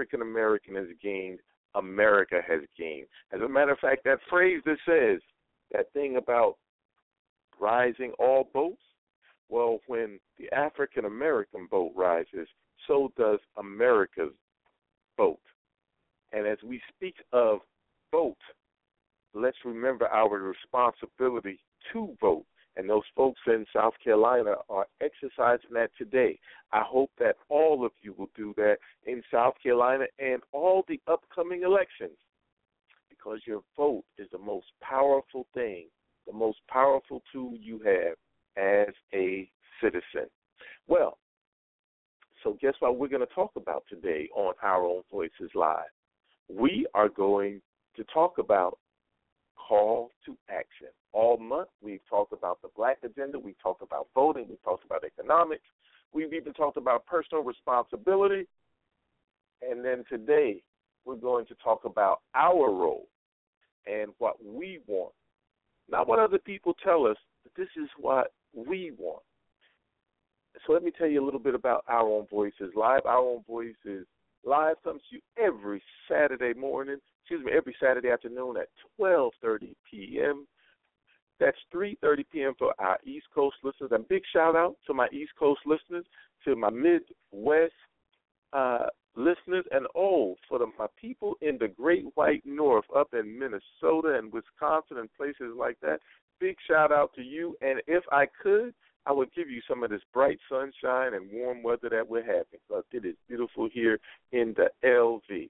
African American has gained, America has gained. As a matter of fact, that phrase that says that thing about rising all boats, well, when the African American boat rises, so does America's boat. And as we speak of vote, let's remember our responsibility to vote. And those folks in South Carolina are exercising that today. I hope that all of you will do that in South Carolina and all the upcoming elections because your vote is the most powerful thing, the most powerful tool you have as a citizen. Well, so guess what we're going to talk about today on Our Own Voices Live? We are going to talk about call to action. All month we've talked about the black agenda, we've talked about voting, we've talked about economics, we've even talked about personal responsibility. And then today we're going to talk about our role and what we want. Not what other people tell us, but this is what we want. So let me tell you a little bit about Our Own Voices Live. Our Own Voices Live comes to you every Saturday morning, excuse me, every Saturday afternoon at 12:30 p.m. That's 3:30 p.m. for our East Coast listeners. And big shout out to my East Coast listeners, to my Midwest uh, listeners, and oh, for the, my people in the Great White North, up in Minnesota and Wisconsin and places like that. Big shout out to you. And if I could, I would give you some of this bright sunshine and warm weather that we're having it is beautiful here in the LV.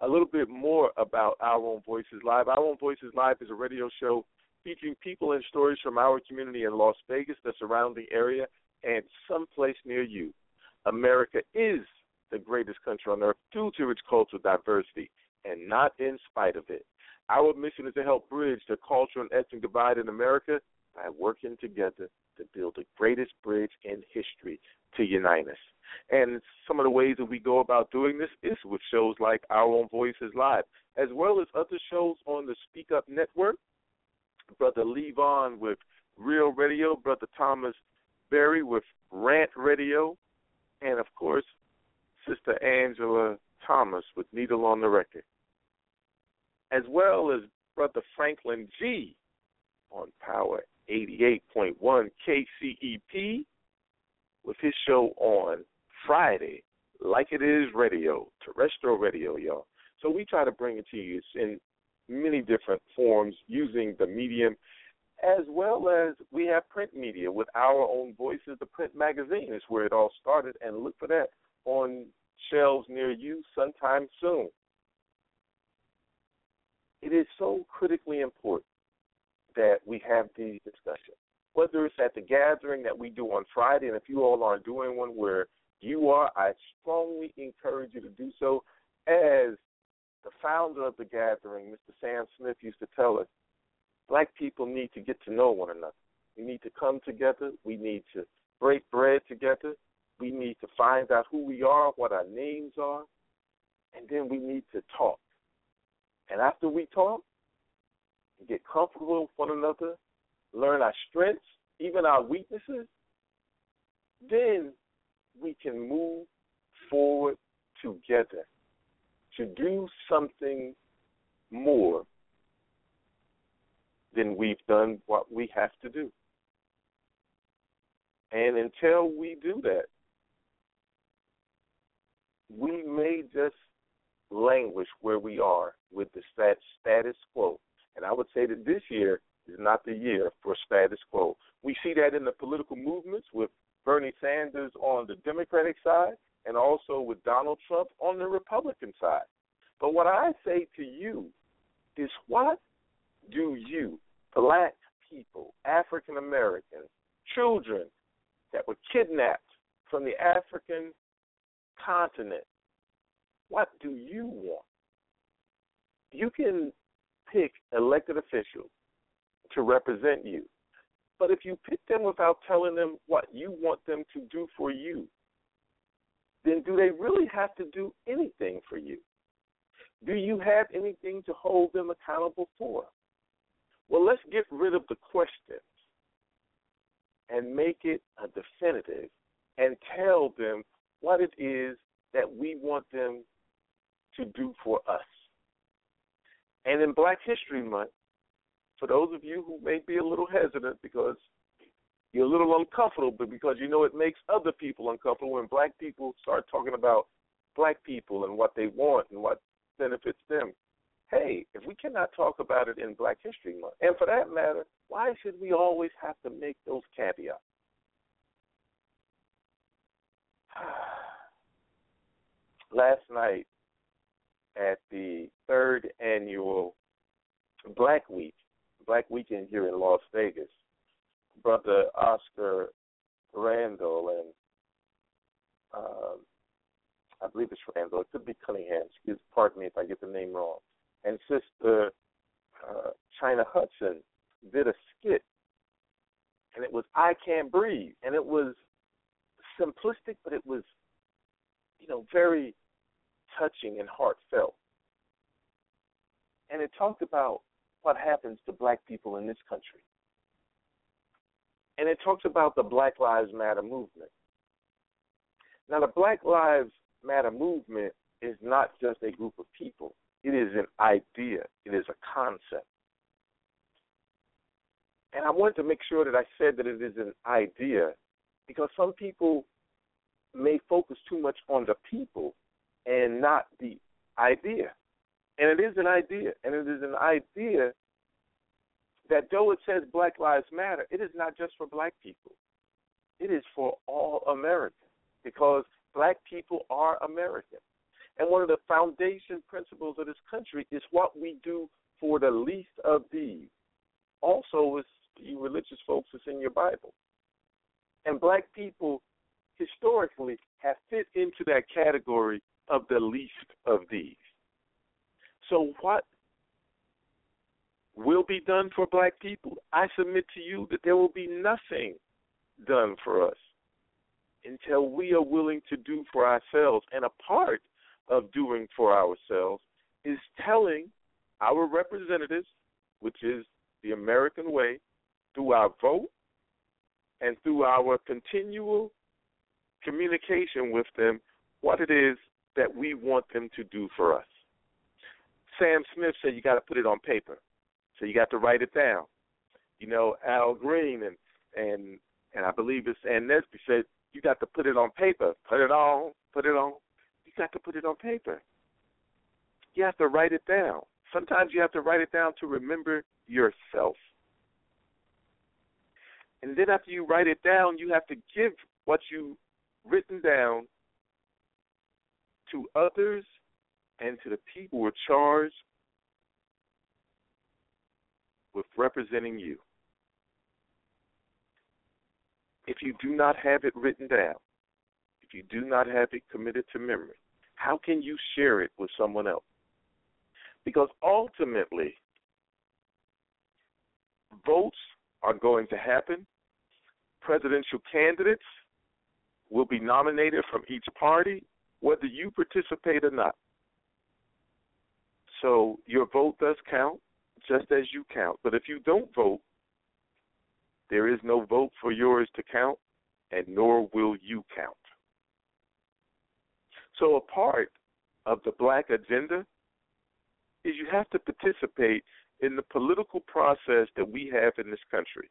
A little bit more about Our Own Voices Live. Our Own Voices Live is a radio show featuring people and stories from our community in Las Vegas, the surrounding area, and someplace near you. America is the greatest country on earth due to its cultural diversity and not in spite of it. Our mission is to help bridge the cultural and ethnic divide in America by working together to build the greatest bridge in history to unite us. And some of the ways that we go about doing this is with shows like Our Own Voices Live, as well as other shows on the Speak Up Network. Brother Levon with Real Radio, Brother Thomas Berry with Rant Radio, and of course, Sister Angela Thomas with Needle on the Record, as well as Brother Franklin G on Power 88.1 KCEP with his show on Friday, Like It Is Radio, terrestrial radio, y'all. So we try to bring it to you in many different forms using the medium, as well as we have print media with our own voices. The print magazine is where it all started, and look for that on shelves near you sometime soon. It is so critically important that we have these discussions. Whether it's at the gathering that we do on Friday, and if you all aren't doing one where you are, I strongly encourage you to do so. As the founder of the gathering, Mr. Sam Smith, used to tell us, black people need to get to know one another. We need to come together. We need to break bread together. We need to find out who we are, what our names are, and then we need to talk. And after we talk, and get comfortable with one another, learn our strengths, even our weaknesses, then we can move forward together to do something more then we've done what we have to do. And until we do that, we may just languish where we are with the stat- status quo. And I would say that this year is not the year for status quo. We see that in the political movements with Bernie Sanders on the Democratic side and also with Donald Trump on the Republican side. But what I say to you is what do you, black people, African Americans, children that were kidnapped from the African continent, what do you want? You can pick elected officials to represent you. But if you pick them without telling them what you want them to do for you, then do they really have to do anything for you? Do you have anything to hold them accountable for? Well, let's get rid of the questions and make it a definitive and tell them what it is that we want them to do for us. And in Black History Month, for those of you who may be a little hesitant because you're a little uncomfortable, because you know it makes other people uncomfortable when black people start talking about black people and what they want and what benefits them. Hey, if we cannot talk about it in Black History Month, and for that matter, why should we always have to make those caveats? Last night at the third annual Black Week, Black Weekend here in Las Vegas, Brother Oscar Randall and um, I believe it's Randall. It could be Cunningham. Excuse, pardon me if I get the name wrong. And Sister uh, China Hudson did a skit, and it was "I Can't Breathe," and it was simplistic, but it was, you know, very touching and heartfelt. And it talked about what happens to black people in this country. And it talks about the Black Lives Matter movement. Now, the Black Lives Matter movement is not just a group of people, it is an idea, it is a concept. And I wanted to make sure that I said that it is an idea because some people may focus too much on the people and not the idea. And it is an idea, and it is an idea that though it says Black Lives Matter, it is not just for black people. It is for all Americans because black people are American. And one of the foundation principles of this country is what we do for the least of these. Also, is you religious folks, it's in your Bible. And black people historically have fit into that category of the least of these. So, what will be done for black people? I submit to you that there will be nothing done for us until we are willing to do for ourselves. And a part of doing for ourselves is telling our representatives, which is the American way, through our vote and through our continual communication with them, what it is that we want them to do for us. Sam Smith said you got to put it on paper, so you got to write it down. You know, Al Green and and and I believe it's Ann Nesby said you got to put it on paper. Put it on, put it on. You got to put it on paper. You have to write it down. Sometimes you have to write it down to remember yourself. And then after you write it down, you have to give what you written down to others and to the people who are charged with representing you. If you do not have it written down, if you do not have it committed to memory, how can you share it with someone else? Because ultimately, votes are going to happen. Presidential candidates will be nominated from each party, whether you participate or not. So your vote does count, just as you count. But if you don't vote, there is no vote for yours to count, and nor will you count. So a part of the black agenda is you have to participate in the political process that we have in this country,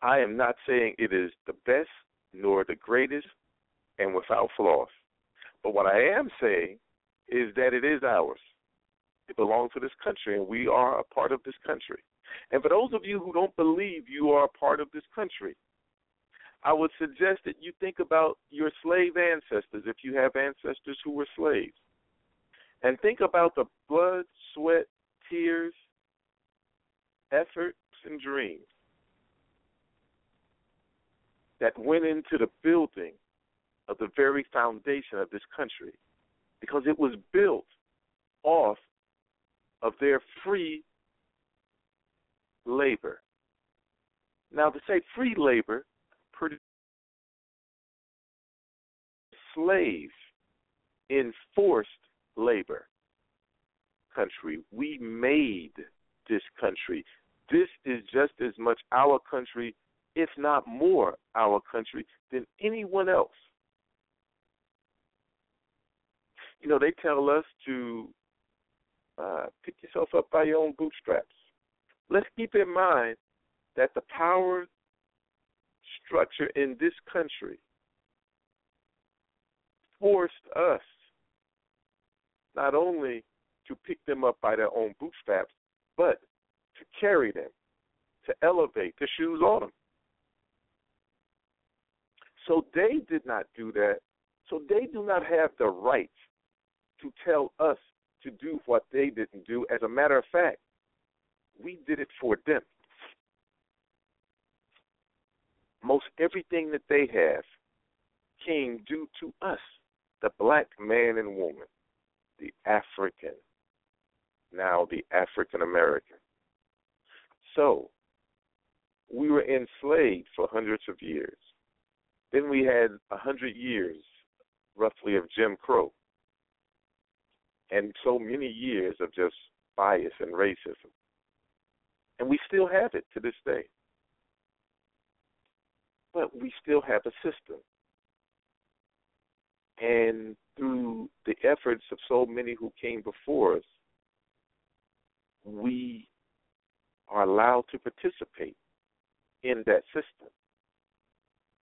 I am not saying it is the best nor the greatest and without flaws. But what I am saying is that it is ours. It belongs to this country, and we are a part of this country. And for those of you who don't believe you are a part of this country, I would suggest that you think about your slave ancestors if you have ancestors who were slaves. And think about the blood, sweat, tears, efforts, and dreams that went into the building of the very foundation of this country because it was built off of their free labor. Now, to say free labor, pretty slave enforced labor country. We made this country. This is just as much our country, if not more our country, than anyone else. You know, they tell us to uh, pick yourself up by your own bootstraps. Let's keep in mind that the power structure in this country forced us not only to pick them up by their own bootstraps, but to carry them, to elevate the shoes on them. So they did not do that. So they do not have the right to tell us to do what they didn't do. As a matter of fact, we did it for them. Most everything that they have came due to us, the black man and woman, the African, now the African American. So, we were enslaved for hundreds of years. Then we had a hundred years, roughly, of Jim Crow and so many years of just bias and racism. And we still have it to this day. But we still have a system. And through the efforts of so many who came before us, we are allowed to participate in that system.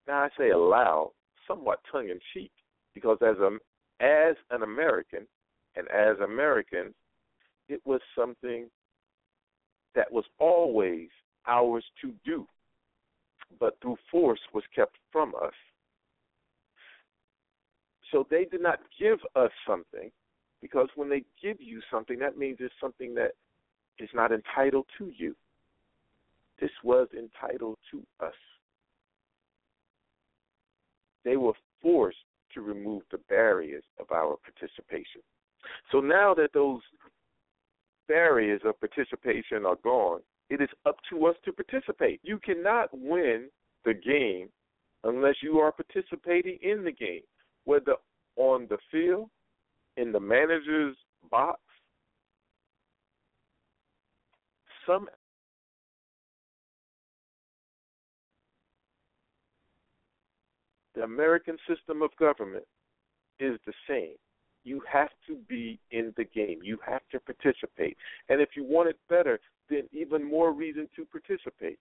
Now I say allow, somewhat tongue in cheek, because as a as an American, and as Americans, it was something that was always ours to do, but through force was kept from us. So they did not give us something, because when they give you something, that means it's something that is not entitled to you. This was entitled to us. They were forced to remove the barriers of our participation. So now that those barriers of participation are gone, it is up to us to participate. You cannot win the game unless you are participating in the game, whether on the field, in the manager's box. Some the American system of government is the same you have to be in the game. You have to participate. And if you want it better, then even more reason to participate.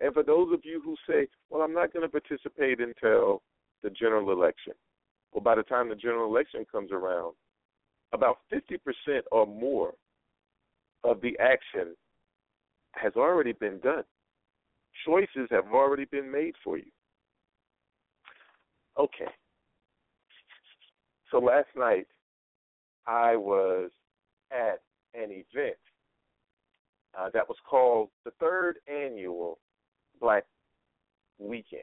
And for those of you who say, well, I'm not going to participate until the general election, well, by the time the general election comes around, about 50% or more of the action has already been done. Choices have already been made for you. Okay. So last night, I was at an event uh, that was called the third annual Black Weekend.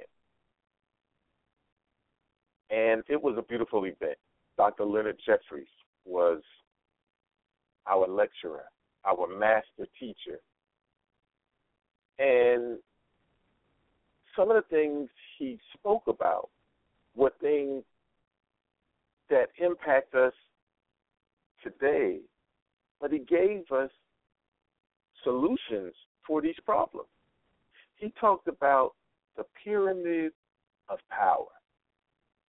And it was a beautiful event. Dr. Leonard Jeffries was our lecturer, our master teacher. And some of the things he spoke about were things that impact us today, but he gave us solutions for these problems. He talked about the pyramid of power.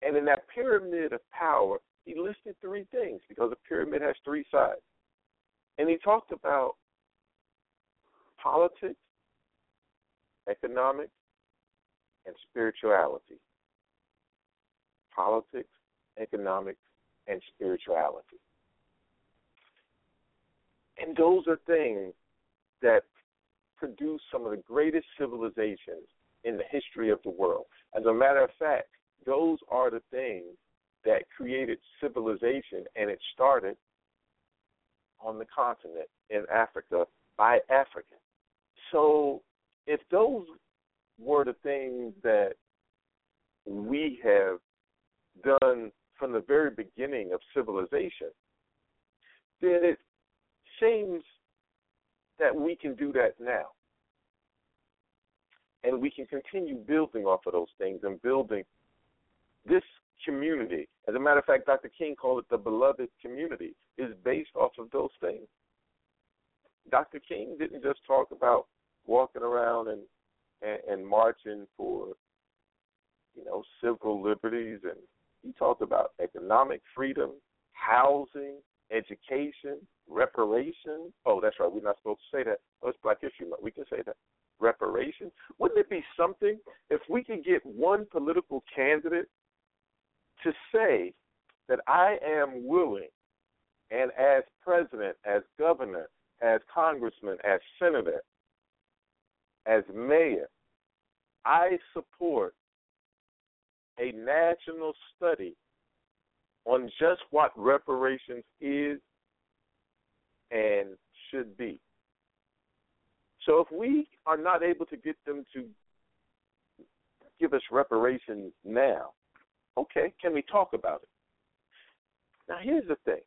And in that pyramid of power, he listed three things because a pyramid has three sides. And he talked about politics, economics, and spirituality. Politics, economics, and spirituality. And those are things that produce some of the greatest civilizations in the history of the world. As a matter of fact, those are the things that created civilization, and it started on the continent in Africa by Africans. So, if those were the things that we have done from the very beginning of civilization, then it seems that we can do that now. And we can continue building off of those things and building this community. As a matter of fact, Dr. King called it the beloved community, is based off of those things. Dr. King didn't just talk about walking around and, and, and marching for, you know, civil liberties and he talked about economic freedom, housing, education, reparation. Oh, that's right. We're not supposed to say that. Oh, it's Black History Month. We can say that. Reparation. Wouldn't it be something if we could get one political candidate to say that I am willing, and as president, as governor, as congressman, as senator, as mayor, I support a national study on just what reparations is and should be. So if we are not able to get them to give us reparations now, okay, can we talk about it? Now here's the thing.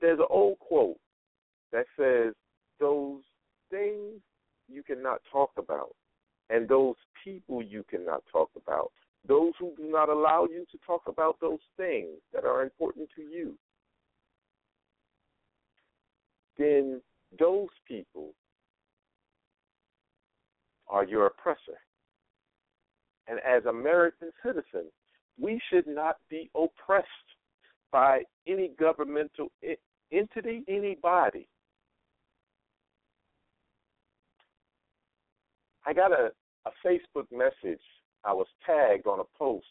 There's an old quote that says those things you cannot talk about and those people you cannot talk about those who do not allow you to talk about those things that are important to you, then those people are your oppressor. And as American citizens, we should not be oppressed by any governmental entity, anybody. I got a, a Facebook message I was tagged on a post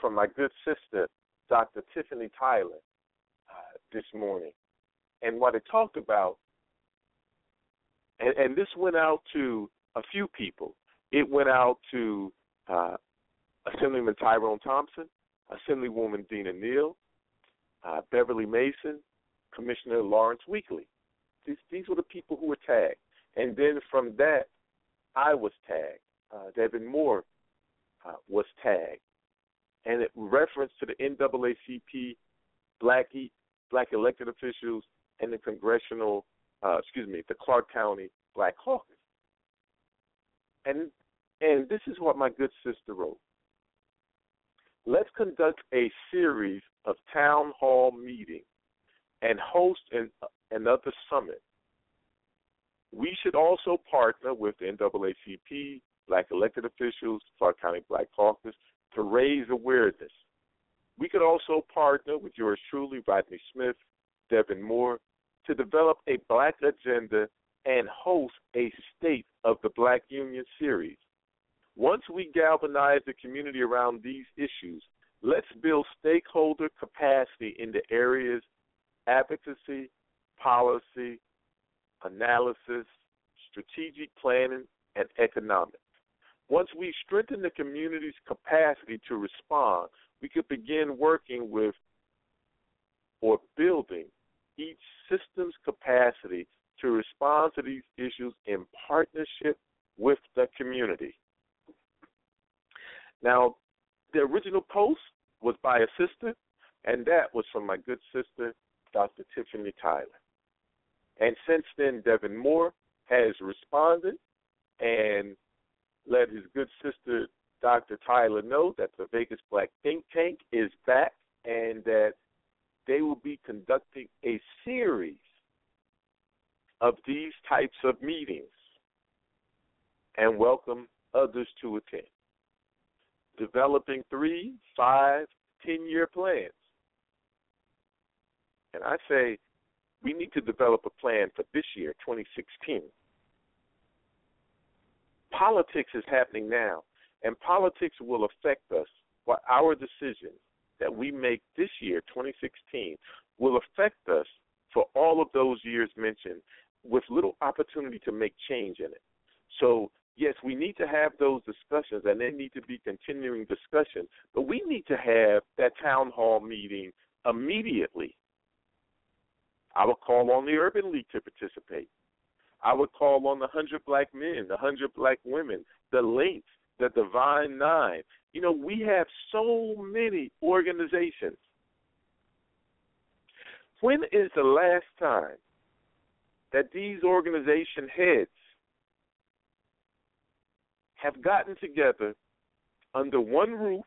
from my good sister, Dr. Tiffany Tyler, uh, this morning. And what it talked about, and, and, this went out to a few people. It went out to uh, Assemblyman Tyrone Thompson, Assemblywoman Dina Neal, uh, Beverly Mason, Commissioner Lawrence Weekly. These, these were the people who were tagged. And then from that, I was tagged. Uh, Devin Moore uh, was tagged, and it referenced to the NAACP black black elected officials and the congressional, uh, excuse me, the Clark County Black Caucus. And and this is what my good sister wrote. Let's conduct a series of town hall meetings and host an, another summit. We should also partner with the NAACP, black elected officials, Clark County Black Caucus, to raise awareness. We could also partner with yours truly, Rodney Smith, Devin Moore, to develop a black agenda and host a State of the Black Union series. Once we galvanize the community around these issues, let's build stakeholder capacity in the areas advocacy, policy, analysis, strategic planning, and economics. Once we strengthen the community's capacity to respond, we could begin working with or building each system's capacity to respond to these issues in partnership with the community. Now, the original post was by a sister, and that was from my good sister, Dr. Tiffany Tyler. And since then, Devin Moore has responded and let his good sister Dr. Tyler know that the Vegas Black Think Tank is back and that they will be conducting a series of these types of meetings and welcome others to attend. Developing three, five, ten year plans. And I say we need to develop a plan for this year, 2016. politics is happening now, and politics will affect us. What our decisions that we make this year, 2016, will affect us for all of those years mentioned with little opportunity to make change in it. So, yes, we need to have those discussions, and they need to be continuing discussions, but we need to have that town hall meeting immediately. I would call on the Urban League to participate. I would call on the 100 black men, the 100 black women, the Links, the Divine Nine. You know, we have so many organizations. When is the last time that these organization heads have gotten together under one roof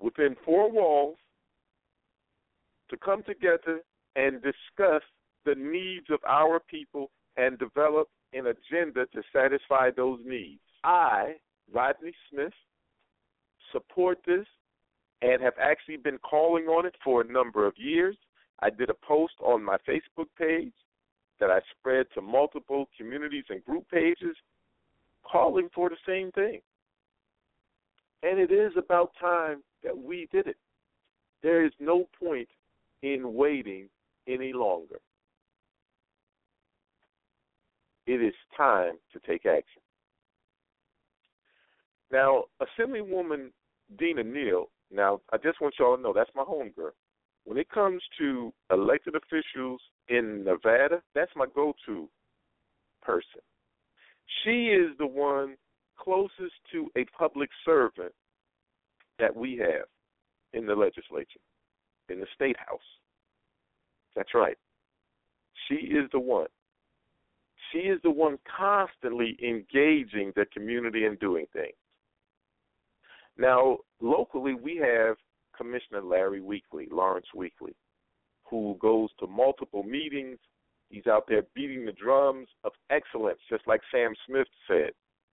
within four walls to come together and discuss the needs of our people and develop an agenda to satisfy those needs. I, Rodney Smith, support this and have actually been calling on it for a number of years. I did a post on my Facebook page that I spread to multiple communities and group pages calling for the same thing. And it is about time that we did it. There is no point in waiting any longer. It is time to take action. Now, Assemblywoman Dina Neal, now I just want y'all to know that's my home girl. When it comes to elected officials in Nevada, that's my go to person. She is the one closest to a public servant that we have in the legislature, in the state house. That's right. She is the one. She is the one constantly engaging the community and doing things. Now, locally, we have Commissioner Larry Weekly, Lawrence Weekly, who goes to multiple meetings. He's out there beating the drums of excellence, just like Sam Smith said.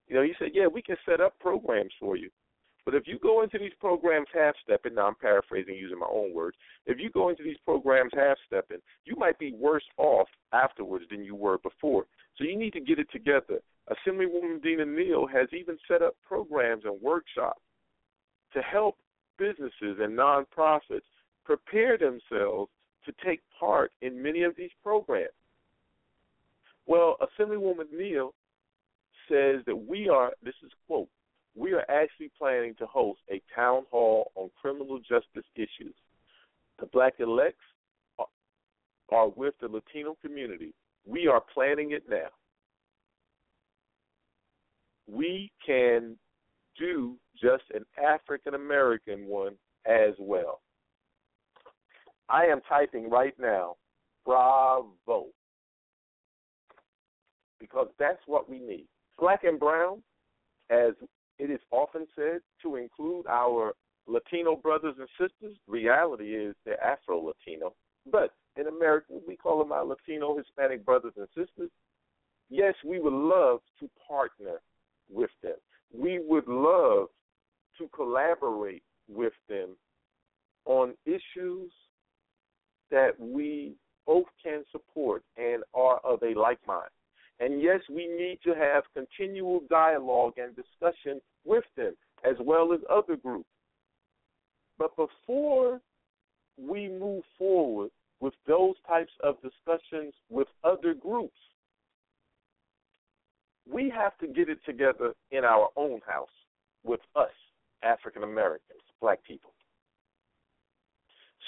You know, he said, yeah, we can set up programs for you. But if you go into these programs half stepping, now I'm paraphrasing using my own words, if you go into these programs half stepping, you might be worse off afterwards than you were before. So you need to get it together. Assemblywoman Dina Neal has even set up programs and workshops to help businesses and nonprofits prepare themselves to take part in many of these programs. Well, Assemblywoman Neal says that we are, this is quote, we are actually planning to host a town hall on criminal justice issues. The black elects are, are with the Latino community. We are planning it now. We can do just an African American one as well. I am typing right now, bravo, because that's what we need. Black and brown, as it is often said, to include our Latino brothers and sisters. Reality is they're Afro Latino, but in America we call them our Latino Hispanic brothers and sisters. Yes, we would love to partner with them. We would love to collaborate with them on issues that we both can support and are of a like mind. And yes, we need to have continual dialogue and discussion with them as well as other groups. But before we move forward with those types of discussions with other groups, we have to get it together in our own house with us, African Americans, black people.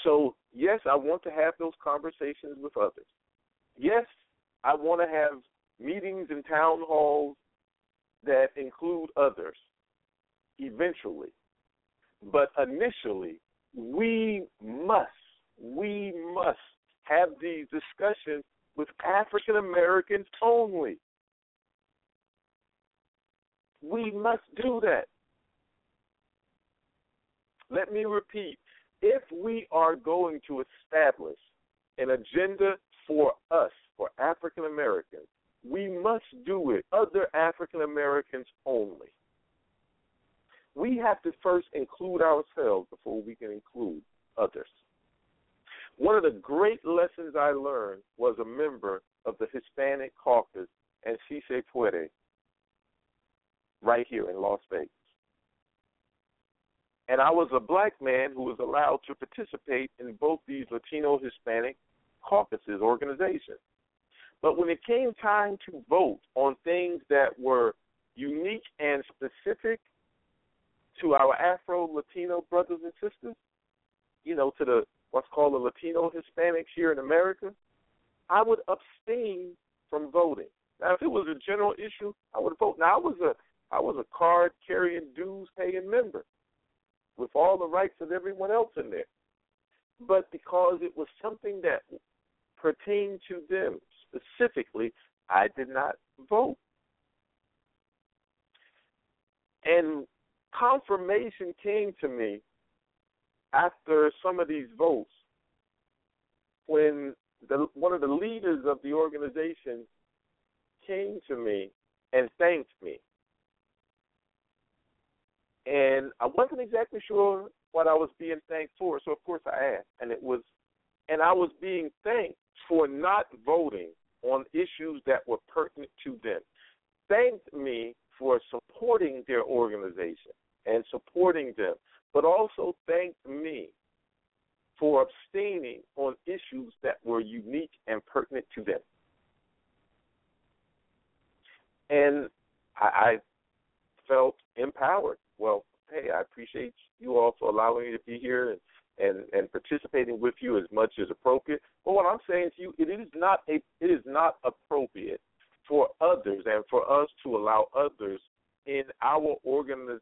So, yes, I want to have those conversations with others. Yes, I want to have meetings and town halls that include others eventually. But initially, we must, we must have these discussions with African Americans only. We must do that. Let me repeat if we are going to establish an agenda for us, for African Americans, we must do it other African Americans only. We have to first include ourselves before we can include others. One of the great lessons I learned was a member of the Hispanic caucus and Se Puede right here in Las Vegas. And I was a black man who was allowed to participate in both these Latino Hispanic caucuses organizations. But when it came time to vote on things that were unique and specific to our Afro Latino brothers and sisters, you know, to the what's called the Latino Hispanics here in America, I would abstain from voting. Now, if it was a general issue, I would vote. Now, I was a I was a card carrying, dues paying member with all the rights of everyone else in there. But because it was something that pertained to them specifically, I did not vote. And confirmation came to me after some of these votes when the, one of the leaders of the organization came to me and thanked me. And I wasn't exactly sure what I was being thanked for, so of course I asked. And it was and I was being thanked for not voting on issues that were pertinent to them. Thanked me for supporting their organization and supporting them, but also thanked me for abstaining on issues that were unique and pertinent to them. And I, I felt empowered. Well, hey, I appreciate you also allowing me to be here and, and, and participating with you as much as appropriate. But what I'm saying to you, it is not a it is not appropriate for others and for us to allow others in our organiz,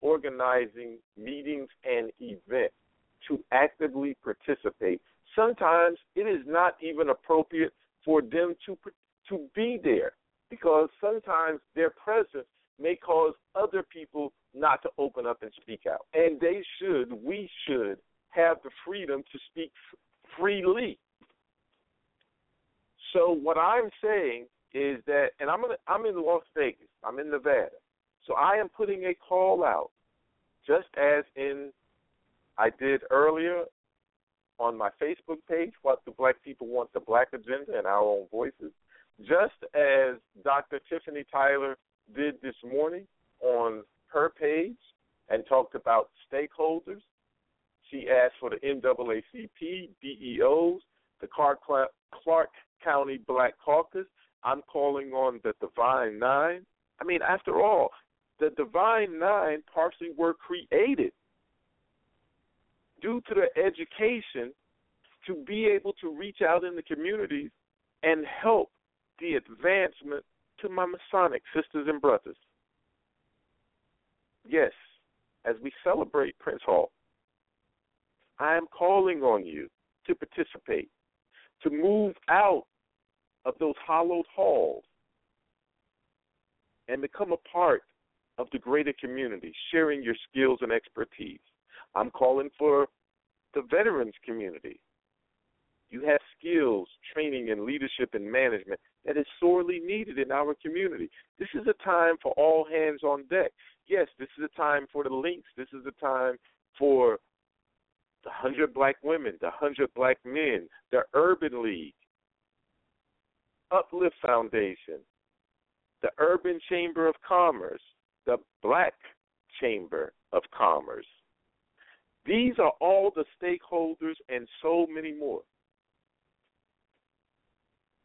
organizing meetings and events to actively participate. Sometimes it is not even appropriate for them to to be there because sometimes their presence may cause other people not to open up and speak out. And they should, we should have the freedom to speak freely. So what I'm saying is that, and I'm in, I'm in Las Vegas, I'm in Nevada, so I am putting a call out, just as in I did earlier on my Facebook page, what the black people want the black agenda and our own voices, just as Dr. Tiffany Tyler did this morning on her page and talked about stakeholders. She asked for the NAACP, DEOs, the Clark, Clark County Black Caucus. I'm calling on the Divine Nine. I mean, after all, the Divine Nine partially were created due to their education to be able to reach out in the communities and help the advancement to my Masonic sisters and brothers. Yes, as we celebrate Prince Hall, I am calling on you to participate, to move out of those hollowed halls and become a part of the greater community, sharing your skills and expertise. I'm calling for the veterans community. You have skills, training, and leadership and management that is sorely needed in our community. This is a time for all hands on deck. Yes, this is a time for the links. This is a time for the 100 black women, the 100 black men, the Urban League, Uplift Foundation, the Urban Chamber of Commerce, the Black Chamber of Commerce. These are all the stakeholders and so many more.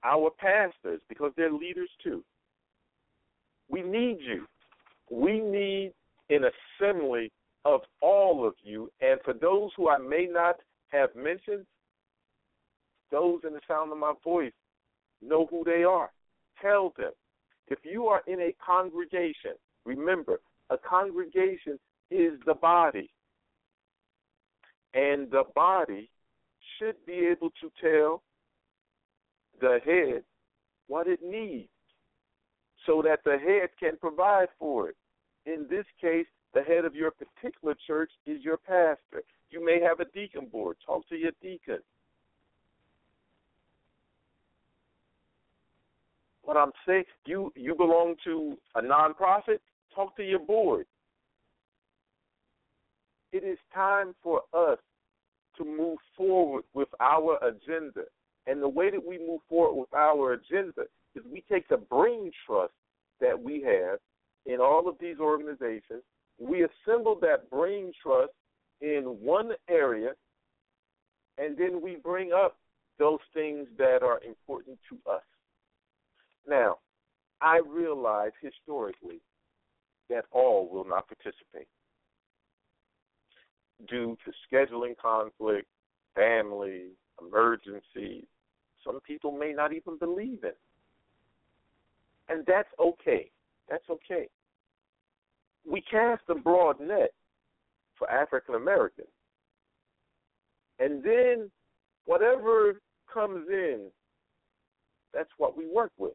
Our pastors, because they're leaders too. We need you. We need an assembly of all of you. And for those who I may not have mentioned, those in the sound of my voice know who they are. Tell them. If you are in a congregation, remember, a congregation is the body. And the body should be able to tell the head what it needs so that the head can provide for it. In this case, the head of your particular church is your pastor. You may have a deacon board. Talk to your deacon. What I'm saying, you you belong to a nonprofit. Talk to your board. It is time for us to move forward with our agenda. And the way that we move forward with our agenda is we take the brain trust that we have in all of these organizations, we assemble that brain trust in one area, and then we bring up those things that are important to us. Now, I realize historically that all will not participate due to scheduling conflict, family, emergencies. Some people may not even believe in. And that's okay. That's okay. We cast a broad net for African Americans. And then whatever comes in, that's what we work with.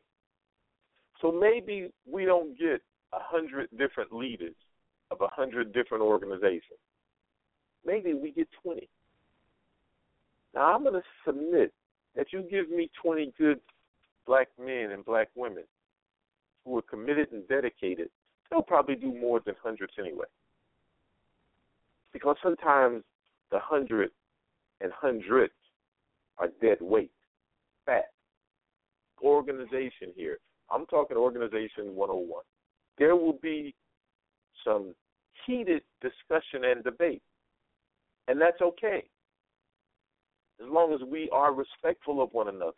So maybe we don't get a hundred different leaders of a hundred different organizations. Maybe we get twenty. Now I'm going to submit that you give me twenty good black men and black women who are committed and dedicated. They'll probably do more than hundreds anyway. Because sometimes the hundred and hundreds are dead weight, fat. Organization here. I'm talking organization 101. There will be some heated discussion and debate, and that's okay. As long as we are respectful of one another.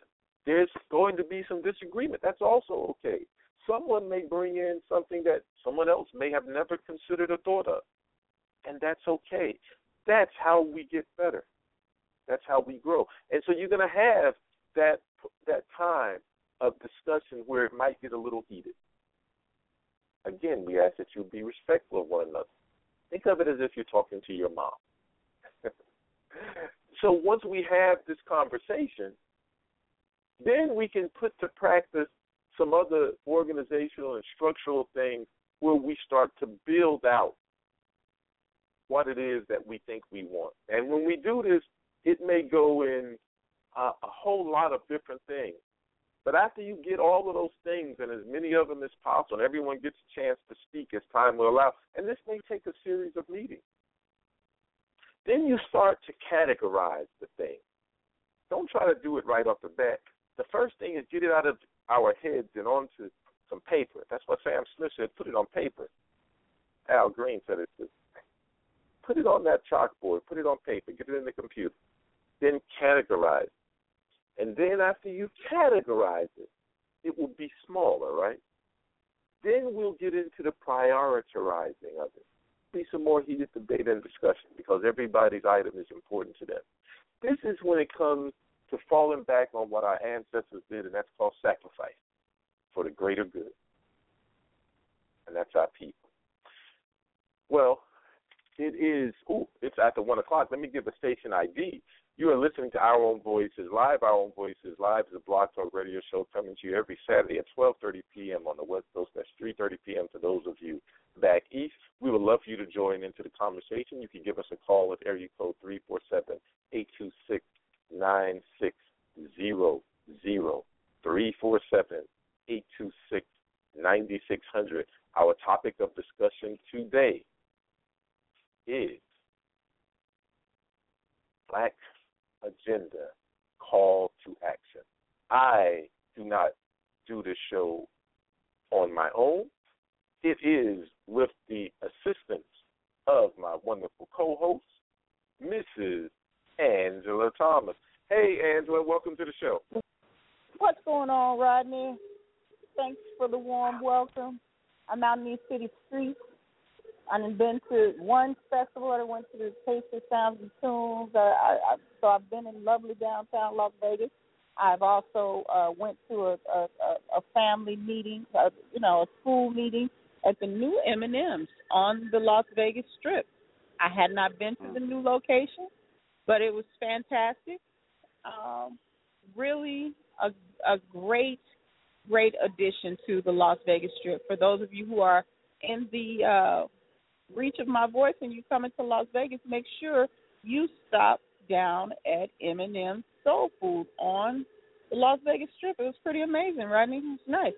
There's going to be some disagreement. That's also okay. Someone may bring in something that someone else may have never considered or thought of, and that's okay. That's how we get better. That's how we grow. And so you're going to have that that time of discussion where it might get a little heated. Again, we ask that you be respectful of one another. Think of it as if you're talking to your mom. so once we have this conversation, then we can put to practice some other organizational and structural things where we start to build out what it is that we think we want. And when we do this, it may go in a whole lot of different things. But after you get all of those things and as many of them as possible, and everyone gets a chance to speak as time will allow, and this may take a series of meetings, then you start to categorize the thing. Don't try to do it right off the bat. The first thing is get it out of our heads and onto some paper. That's what Sam Smith said. Put it on paper. Al Green said it too. Put it on that chalkboard. Put it on paper. Get it in the computer. Then categorize. And then after you categorize it, it will be smaller, right? Then we'll get into the prioritizing of it. Be some more heated debate and discussion because everybody's item is important to them. This is when it comes to falling back on what our ancestors did, and that's called sacrifice for the greater good. And that's our people. Well, it is, ooh, it's after 1 o'clock. Let me give a station ID. You are listening to Our Own Voices Live. Our Own Voices Live is a blog talk radio show coming to you every Saturday at 12:30 p.m. on the West Coast. That's 3:30 p.m. for those of you back east. We would love for you to join into the conversation. You can give us a call at area code 347 826 9600. 347 826 9600. Our topic of discussion today is Black Agenda Call to Action. I do not do this show on my own. It is with the assistance of my wonderful co host, Mrs. Angela Thomas. Hey, Angela, welcome to the show. What's going on, Rodney? Thanks for the warm welcome. I'm out in these city streets. I've been to one festival. I went to the Taste of Sounds and Tunes. I, I, I, so I've been in lovely downtown Las Vegas. I've also uh, went to a, a, a family meeting, a, you know, a school meeting at the new M&M's on the Las Vegas Strip. I had not been to the new location, but it was fantastic. Um, really a, a great, great addition to the Las Vegas Strip. For those of you who are in the uh, reach of my voice and you come into Las Vegas, make sure you stop down at M&M Soul Food on the Las Vegas Strip. It was pretty amazing, Rodney. It was nice.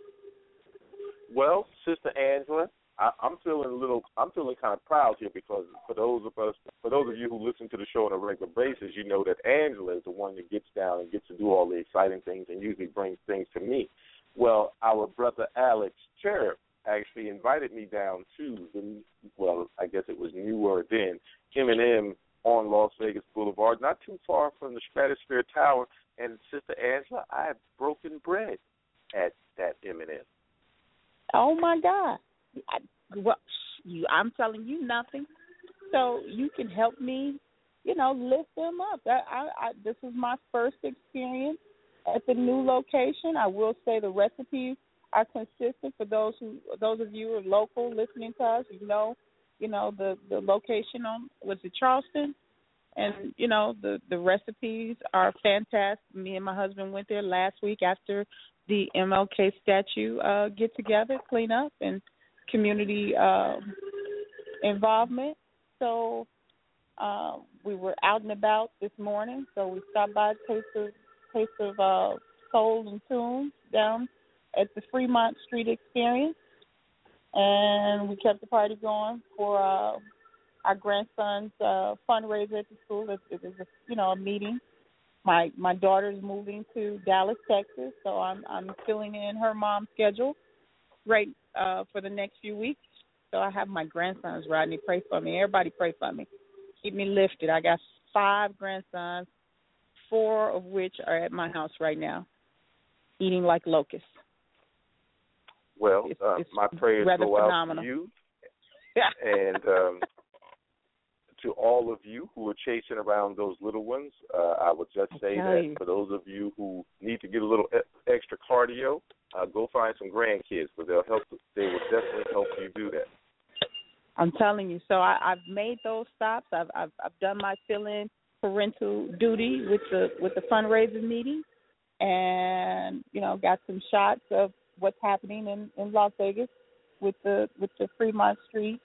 Well, Sister Angela, I, I'm feeling a little. I'm feeling kind of proud here because for those of us, for those of you who listen to the show on a regular basis, you know that Angela is the one that gets down and gets to do all the exciting things and usually brings things to me. Well, our brother Alex Cherub actually invited me down to the well, I guess it was newer then M&M on Las Vegas Boulevard, not too far from the Stratosphere Tower. And Sister Angela, I have broken bread at that M&M. Oh my God! I, well, you, I'm telling you nothing. So you can help me, you know, lift them up. I, I, I, this is my first experience at the new location. I will say the recipes are consistent for those who, those of you who are local listening to us. You know, you know the the location on was it Charleston, and you know the the recipes are fantastic. Me and my husband went there last week after the MLK statue uh, get together, clean up, and community uh, involvement. So uh, we were out and about this morning, so we stopped by Taste of Taste of uh, Soul and Tunes down at the Fremont Street Experience, and we kept the party going for uh, our grandson's uh, fundraiser at the school. It, it was a you know a meeting. My my daughter's moving to Dallas, Texas, so I'm I'm filling in her mom's schedule right uh, for the next few weeks. So I have my grandsons, Rodney. Pray for me. Everybody pray for me. Keep me lifted. I got five grandsons, four of which are at my house right now, eating like locusts. Well, It's- uh, it's my prayers go out phenomenal. to you and um, to all of you who are chasing around those little ones. Uh, I would just say that you. for those of you who need to get a little e- extra cardio, uh, go find some grandkids, but they'll help. They will definitely help you do that. I'm telling you. So I, I've made those stops. I've I've, I've done my fill-in parental duty with the with the fundraiser meeting, and you know got some shots of what's happening in in Las Vegas with the with the Fremont Street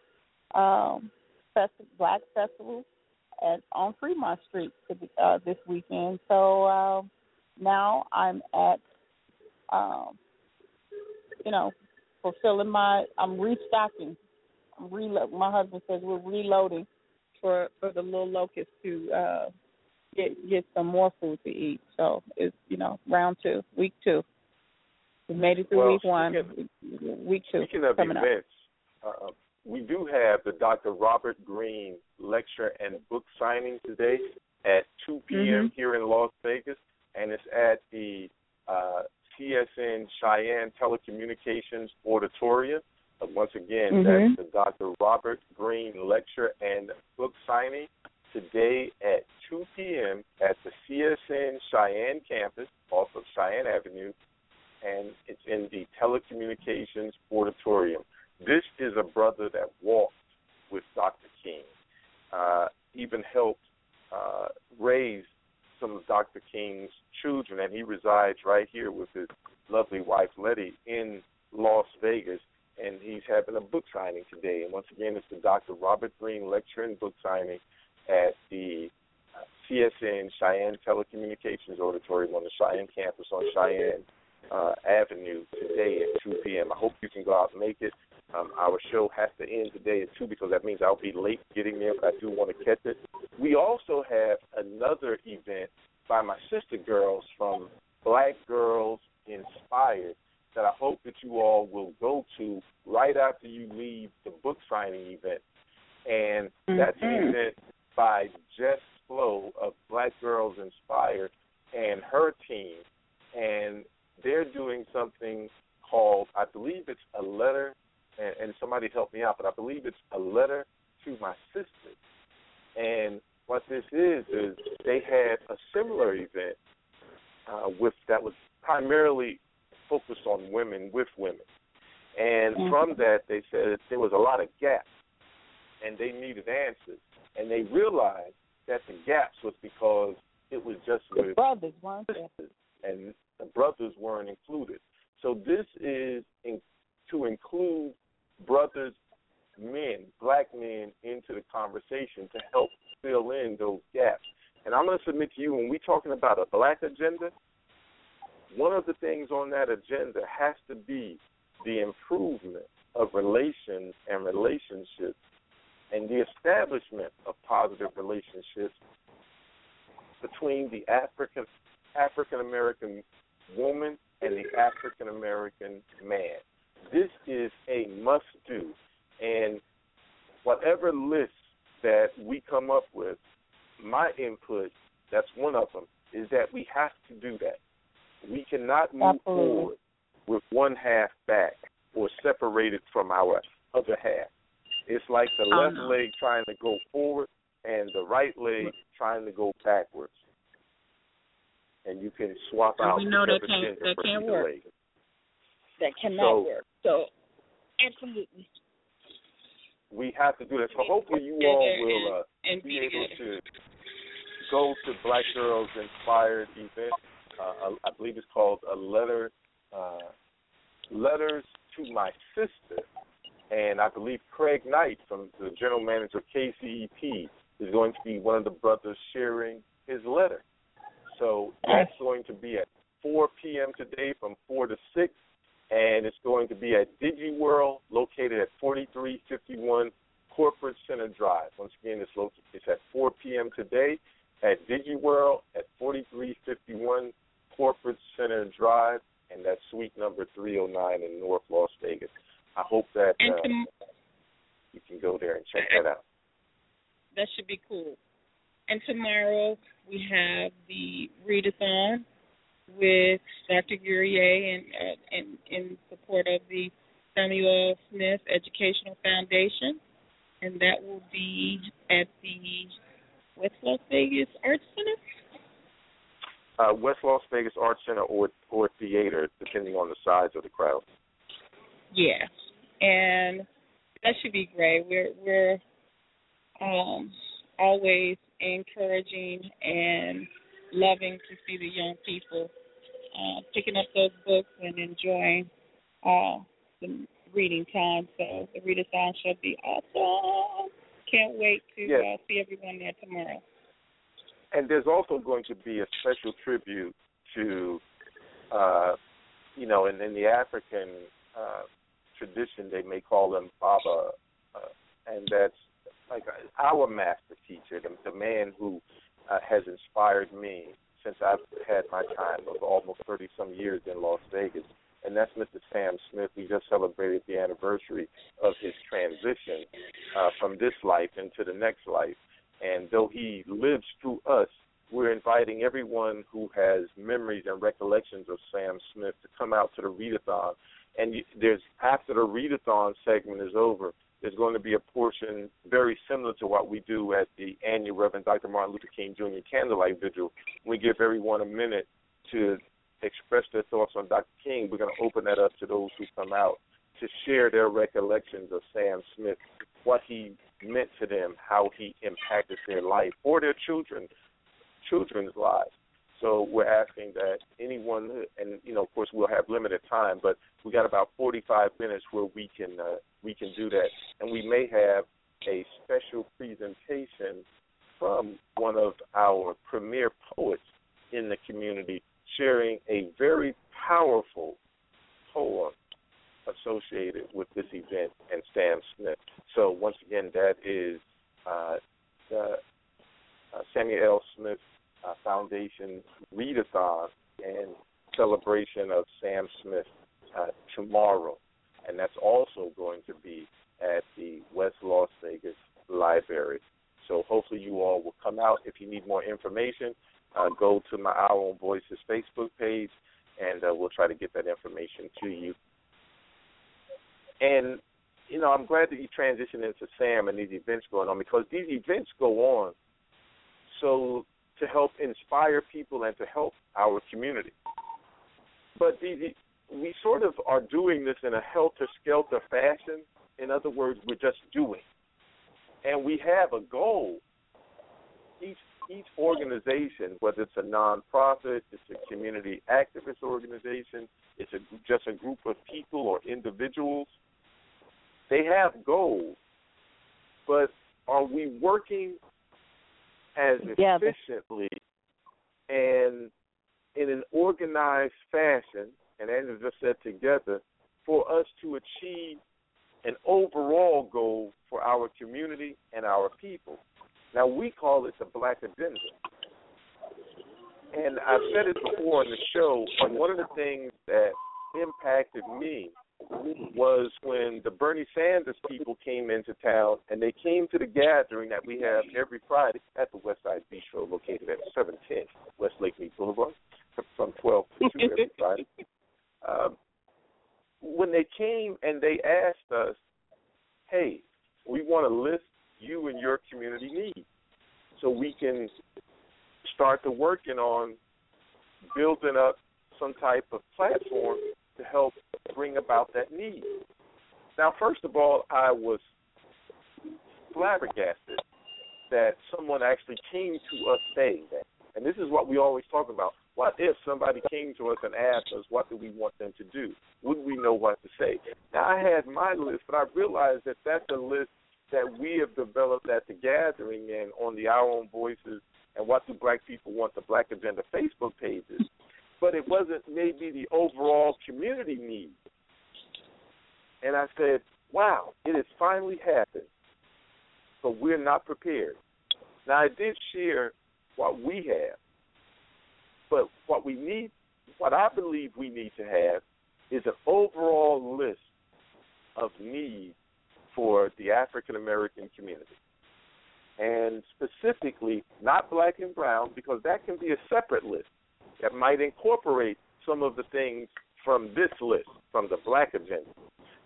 um, festi- Black Festival at on Fremont Street uh, this weekend. So uh, now I'm at um, you know fulfilling my I'm restocking I'm reload. My husband says we're reloading for for the little locust to uh get get some more food to eat. So it's you know round two, week two. We made it through Well, week one, speaking- week two Speaking of coming events, uh, we do have the Dr. Robert Green lecture and book signing today at 2 p.m. Mhm. here in Las Vegas, and it's at the uh, CSN Cheyenne Telecommunications Auditorium. Uh, once again, Mhm. that's the Dr. Robert Green lecture and book signing today at 2 p.m. at the CSN Cheyenne campus off of Cheyenne Avenue, and it's in the Telecommunications Auditorium. This is a brother that walked with Dr. King, uh, even helped uh, raise some of Dr. King's children, and he resides right here with his lovely wife Letty in Las Vegas, and he's having a book signing today. And once again, it's the Dr. Robert Green lecture and book signing at the uh, CSN Cheyenne Telecommunications Auditorium on the Cheyenne campus on Cheyenne uh, Avenue today at 2 p.m. I hope you can go out and make it. Um, our show has to end today at 2 because that means I'll be late getting there, but I do want to catch it. We also have another event by my sister girls from Black Girls Inspired that I hope that you all will go to right after you leave the book signing event. And that's an Mhm. event by Jess Flo of Black Girls Inspired and her team. And they're doing something called, I believe it's a letter, and, and somebody help me out, but I believe it's a letter to my sister. And what this is is they had a similar event uh, with that was primarily focused on women with women, and Mhm. from that they said there was a lot of gaps, and they needed answers, and they realized that the gaps was because it was just with brothers, sisters, and the brothers weren't included. So this is in, to include brothers, men, black men, into the conversation to help fill in those gaps. And I'm going to submit to you when we're talking about a black agenda, one of the things on that agenda has to be the improvement of relations and relationships and the establishment of positive relationships between the African African American woman and the African American man. this is a must do. And whatever list that we come up with, my input, that's one of them, is that we have to do that. We cannot move Absolutely. forward with one half back or separated from our other half. It's like the left leg trying to go forward and the right leg trying to go backwards. And you can swap And out we know that can't- gender that can't work. leg. That cannot So- work. So, absolutely. We have to do that. So hopefully you all will uh, And be be able to go to Black Girls Inspired event. Uh, I believe it's called a letter, uh, letters to my sister, and I believe Craig Knight from the general manager of KCEP is going to be one of the brothers sharing his letter. So that's going to be at 4 p.m. today from 4 to 6, and it's going to be at DigiWorld, located at 4351 Corporate Center Drive. Once again, it's located. It's at 4 p.m. today at DigiWorld at 4351 Corporate Center Drive, and that's suite number 309 in North Las Vegas. I hope that uh, you can go there and check that out. that should be cool. And tomorrow we have the readathon with Dr. Guerrier and uh, in in support of the Samuel Smith Educational Foundation, and that will be at the West Las Vegas Arts Center. Uh, West Las Vegas Arts Center or or theater, depending on the size of the crowd. Yeah, and that should be great. We're we're um, always encouraging and loving to see the young people uh, picking up those books and enjoying uh, the reading time. So the readathon should be awesome. Can't wait to Yes. uh, see everyone there tomorrow. And there's also going to be a special tribute to, uh, you know, in, in the African uh, tradition, they may call them Baba, uh, and that's like our master teacher, the, the man who uh, has inspired me since I've had my time of almost 30 some years in Las Vegas. And that's Mr. Sam Smith. We just celebrated the anniversary of his transition uh, from this life into the next life. And though he lives through us, we're inviting everyone who has memories and recollections of Sam Smith to come out to the readathon. And there's after the readathon segment is over, there's going to be a portion very similar to what we do at the annual Reverend Dr. Martin Luther King Jr. Candlelight Vigil. We give everyone a minute to express their thoughts on Dr. King. We're going to open that up to those who come out to share their recollections of Sam Smith, what he meant to them, how he impacted their life or their children, children's lives. So we're asking that anyone, and you know, of course, we'll have limited time, but we got about 45 minutes where we can uh, we can do that, and we may have a special presentation from one of our premier poets in the community, sharing a very powerful poem associated with this event and Sam Smith. So once again, that is uh, uh, Samuel L. Smith uh, Foundation readathon and celebration of Sam Smith uh, tomorrow, and that's also going to be at the West Las Vegas Library. So hopefully you all will come out. If you need more information, uh, go to my Our Own Voices Facebook page, and uh, we'll try to get that information to you. And you know, I'm glad that you transitioned into Sam and these events going on because these events go on so to help inspire people and to help our community. But these, we sort of are doing this in a helter skelter fashion. In other words, we're just doing, and we have a goal. Each each organization, whether it's a nonprofit, it's a community activist organization, it's a, just a group of people or individuals, they have goals, but are we working as efficiently and in an organized fashion, and as I just said, together, for us to achieve an overall goal for our community and our people? Now, we call it the Black Agenda. And I've said it before on the show, and one of the things that impacted me was when the Bernie Sanders people came into town and they came to the gathering that we have every Friday at the Westside Bistro located at 710 West Lake Mead Boulevard from 12 to 2 every Friday. Um, when they came and they asked us, hey, we want to list you and your community needs so we can start to working on building up some type of platform to help bring about that need. Now, first of all, I was flabbergasted that someone actually came to us saying that. And this is what we always talk about. What if somebody came to us and asked us what do we want them to do? Wouldn't we know what to say? Now I had my list, but I realized that that's a list that we have developed at the gathering and on the Our Own Voices and What Do Black People Want the Black Agenda Facebook pages. But it wasn't maybe the overall community need. And I said, wow, it has finally happened. But we're not prepared. Now, I did share what we have, but what we need, what I believe we need to have, is an overall list of needs for the African American community. And specifically, not black and brown, because that can be a separate list that might incorporate some of the things from this list, from the black agenda.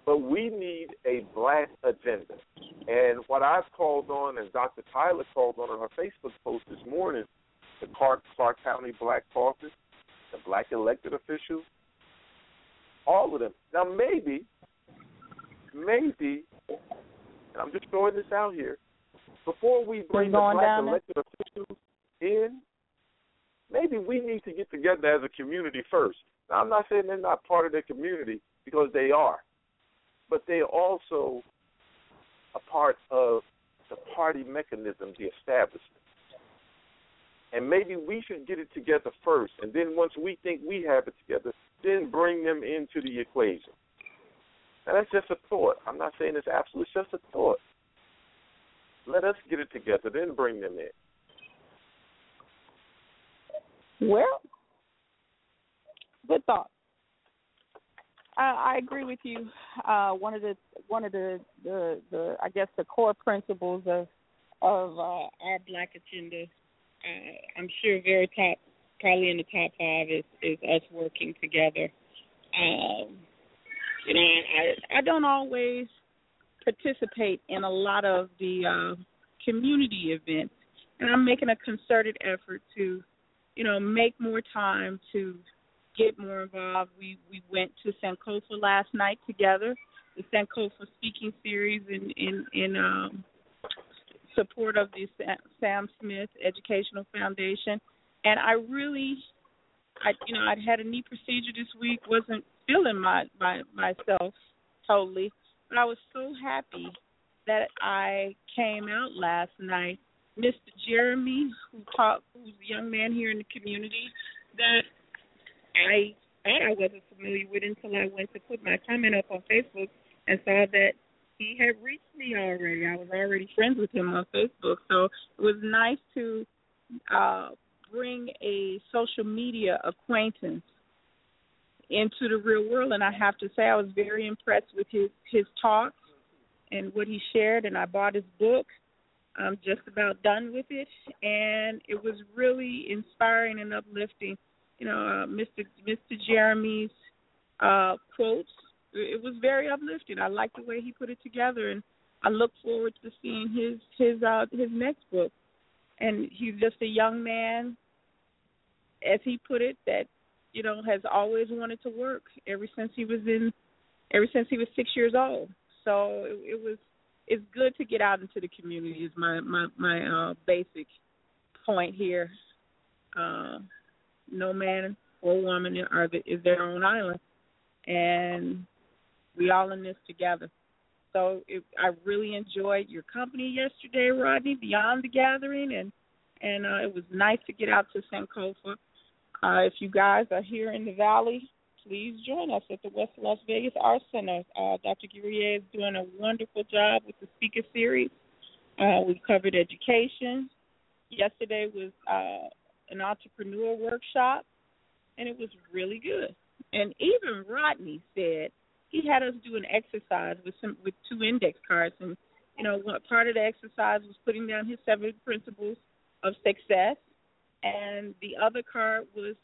But we need a black agenda. And what I've called on, and Dr. Tyler called on in her Facebook post this morning, the Clark, Clark County Black Caucus, the black elected officials, all of them. Now, maybe, maybe, and I'm just throwing this out here, before we bring the black elected officials in, maybe we need to get together as a community first. Now, I'm not saying they're not part of their community because they are, but they're also a part of the party mechanism, the establishment. And maybe we should get it together first, and then once we think we have it together, then bring them into the equation. Now that's just a thought. I'm not saying it's absolute. It's just a thought. Let us get it together, then bring them in. Well, good thought. I, I agree with you. Uh, one of the one of the, the the I guess the core principles of of uh, our Black agenda, uh, I'm sure very top, probably in the top five is is us working together. Um, you know, I I don't always participate in a lot of the uh, community events, and I'm making a concerted effort to, you know, make more time to get more involved. We we went to Sankofa last night together, the Sankofa speaking series in in in um, support of the Sa- Sam Smith Educational Foundation, and I really, I you know, I'd had a knee procedure this week, wasn't feeling my my myself totally, but I was so happy that I came out last night. Mr. Jeremy, who taught, who's a young man here in the community, that I thought I wasn't familiar with until I went to put my comment up on Facebook and saw that he had reached me already. I was already friends with him on Facebook, so it was nice to uh, bring a social media acquaintance into the real world. And I have to say, I was very impressed with his his talks and what he shared. And I bought his book. I'm just about done with it, and it was really inspiring and uplifting you know, uh, Mr. Mr. Jeremy's uh, quotes. It was very uplifting. I like the way he put it together, and I look forward to seeing his his uh, his next book. And he's just a young man, as he put it, that you know has always wanted to work ever since he was in, ever since he was six years old. So it, it was it's good to get out into the community. Is my my my uh, basic point here. Uh, no man or woman are the, is their own island, and we all in this together. So it, I really enjoyed your company yesterday, Rodney, beyond the gathering, and and uh, it was nice to get out to Sankofa. Uh, if you guys are here in the valley, please join us at the West Las Vegas Arts Center. Uh, Dr. Guerrier is doing a wonderful job with the speaker series. Uh, we covered education. Yesterday was uh, an entrepreneur workshop, and it was really good. And even Rodney said he had us do an exercise with some with two index cards, and you know, part of the exercise was putting down his seven principles of success, and the other card was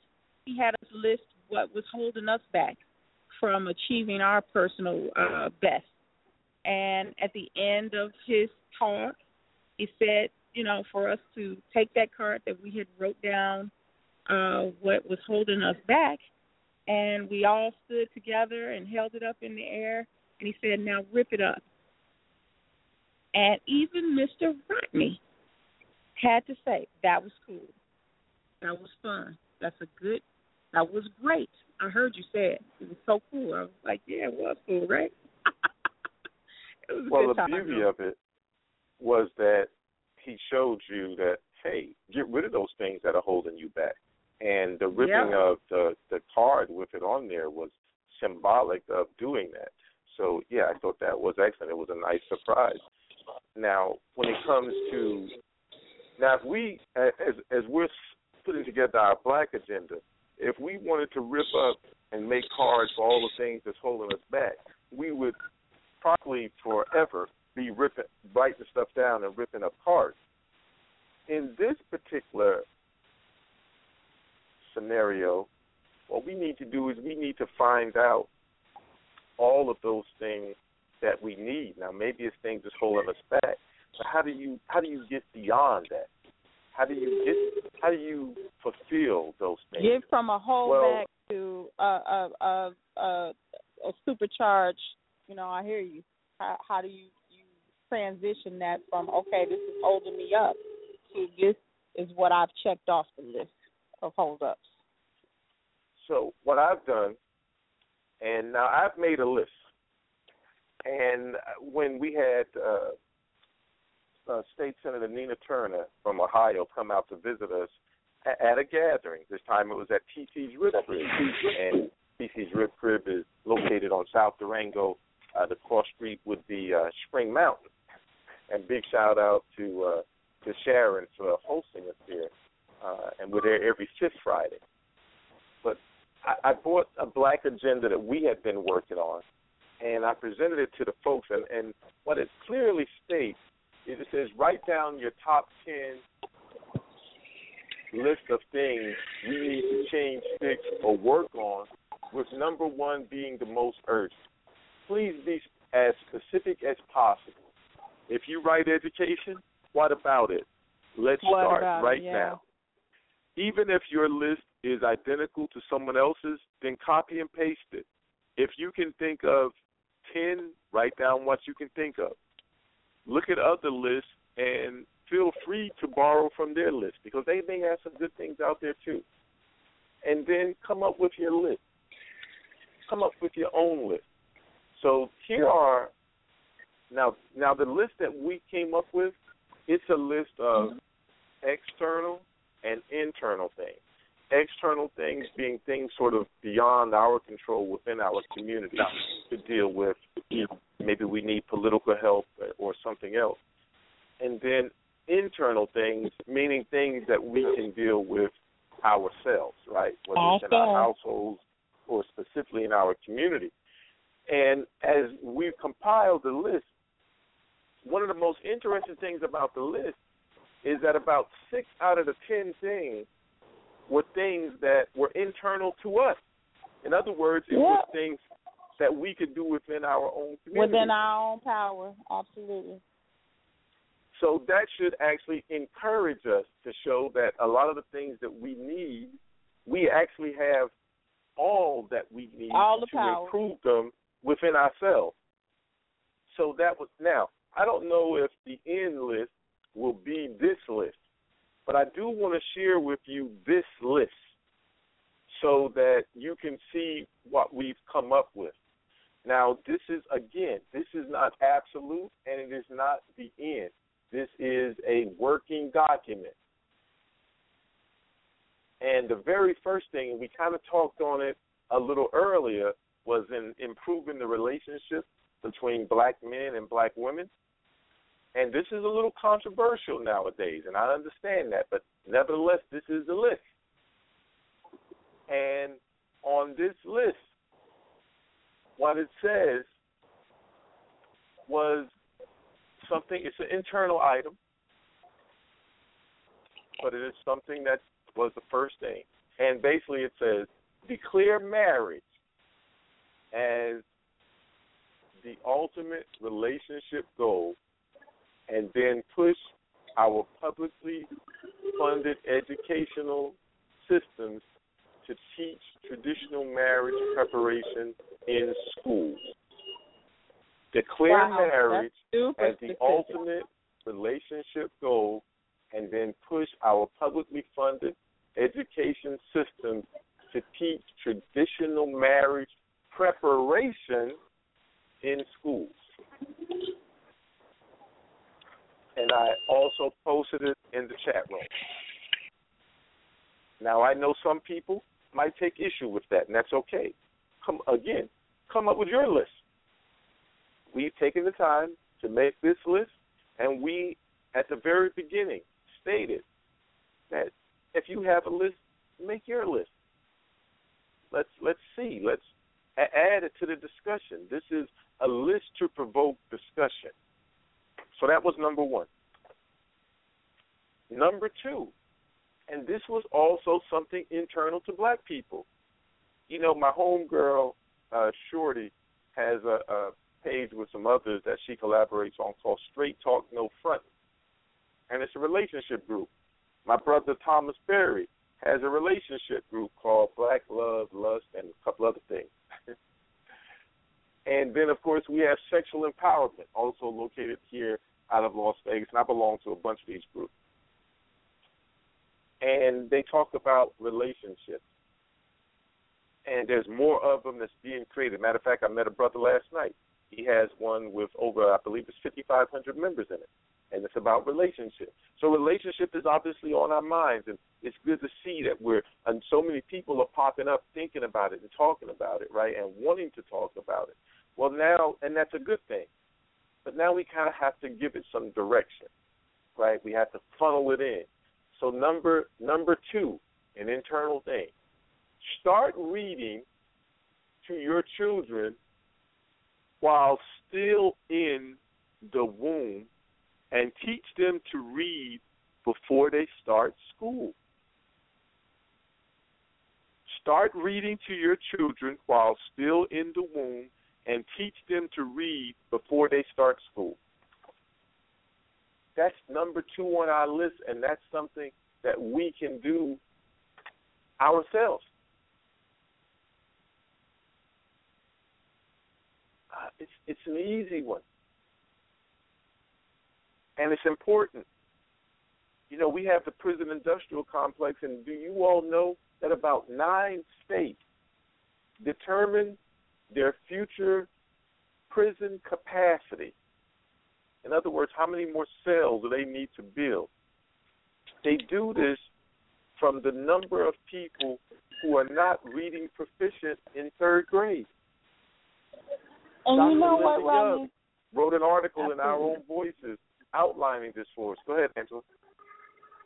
he had us list what was holding us back from achieving our personal uh, best. And at the end of his talk, he said, you know, for us to take that card that we had wrote down uh, what was holding us back, and we all stood together and held it up in the air. And he said, now rip it up. And even Mr. Rodney had to say, that was cool. That was fun. That's a good, that was great. I heard you say it. It was so cool. I was like, yeah, it was cool, right? it was a well, the beauty of it was that he showed you that hey, get rid of those things that are holding you back. And the ripping Yeah. of the the card with it on there was symbolic of doing that. So yeah, I thought that was excellent. It was a nice surprise. Now, when it comes to now, if we as as we're putting together our black agenda, if we wanted to rip up and make cards for all the things that's holding us back, we would probably forever be ripping, writing stuff down and ripping up cards. In this particular scenario, what we need to do is we need to find out all of those things that we need. Now, maybe it's things that's holding us back, but how do you how do you get beyond that? How do you get how do you fulfill those things? Get from a hold Well- back to a a a a, a supercharged. You know, I hear you. How, how do you you transition that from okay, this is holding me up to this is what I've checked off the list of holdups. So what I've done, and now I've made a list. And when we had uh, uh, State Senator Nina Turner from Ohio come out to visit us a- at a gathering, this time it was at TC's Rib Crib, and TC's Rib Crib is located on South Durango. Uh, the cross street would be uh, Spring Mountain. And big shout out to uh, to Sharon for hosting us here, uh, and we're there every fifth Friday. But I, I brought a black agenda that we had been working on, and I presented it to the folks. And, and what it clearly states it says write down your top ten list of things you need to change, fix, or work on, with number one being the most urgent. Please be as specific as possible. If you write education, what about it? Let's What start it? right Yeah. now. Even if your list is identical to someone else's, then copy and paste it. If you can think of 10, write down what you can think of. Look at other lists and feel free to borrow from their list because they may have some good things out there too. And then come up with your list. Come up with your own list. So here are now now the list that we came up with, it's a list of external and internal things. External things being things sort of beyond our control within our community to deal with. You know, maybe we need political help or something else. And then internal things, meaning things that we can deal with ourselves, right? Whether it's in our households or specifically in our community. And as we've compiled the list, one of the most interesting things about the list is that about six out of the ten things were things that were internal to us. In other words, it was things that we could do within our own community. Within our own power, absolutely. So that should actually encourage us to show that a lot of the things that we need, we actually have all that we need All the to power. improve them within ourselves. So that was now. I don't know if the end list will be this list, but I do want to share with you this list so that you can see what we've come up with. Now, this is again, this is not absolute and it is not the end. This is a working document. And the very first thing, we kind of talked on it a little earlier, was in improving the relationship between black men and black women. And this is a little controversial nowadays, and I understand that, but nevertheless, this is the list. And on this list, what it says was something. It's an internal item, but it is something that was the first thing. And basically, it says declare marriage as the ultimate relationship goal, and then push our publicly funded educational systems to teach traditional marriage preparation in schools. Declare Wow, marriage as the ultimate relationship goal, and then push our publicly funded education system to teach traditional marriage preparation in schools. And I also posted it in the chat room. Now I know some people might take issue with that, and that's okay. Come again, come up with your list. We've taken the time to make this list, and we, at the very beginning, stated that if you have a list, make your list. Let's let's see. Let's add it to the discussion. This is a list to provoke discussion. So that was number one. Number two, and this was also something internal to black people. You know, my homegirl, uh, Shorty, has a, a page with some others that she collaborates on called Straight Talk No Front. And it's a relationship group. My brother Thomas Berry has a relationship group called Black Love, Lust, and a couple other things. and then, of course, we have Sexual Empowerment, also located here out of Las Vegas, and I belong to a bunch of these groups. And they talk about relationships. And there's more of them that's being created. Matter of fact, I met a brother last night. He has one with over, I believe it's 5,500 members in it. And it's about relationships. So relationship is obviously on our minds, and it's good to see that we're and so many people are popping up thinking about it and talking about it, right, and wanting to talk about it. Well, now, and that's a good thing. But now we kind of have to give it some direction, right? We have to funnel it in. So number number two, an internal thing. Start reading to your children while still in the womb and teach them to read before they start school. Start reading to your children while still in the womb and teach them to read before they start school. That's number two on our list, and that's something that we can do ourselves. Uh, it's it's an easy one, and it's important. You know, we have the prison industrial complex, and do you all know that about nine states determine their future prison capacity? In other words, how many more cells do they need to build? They do this from the number of people who are not reading proficient in third grade. And Dr. you know what, Linda Rodney? Young wrote an article in our own voices outlining this for us. Go ahead, Angela.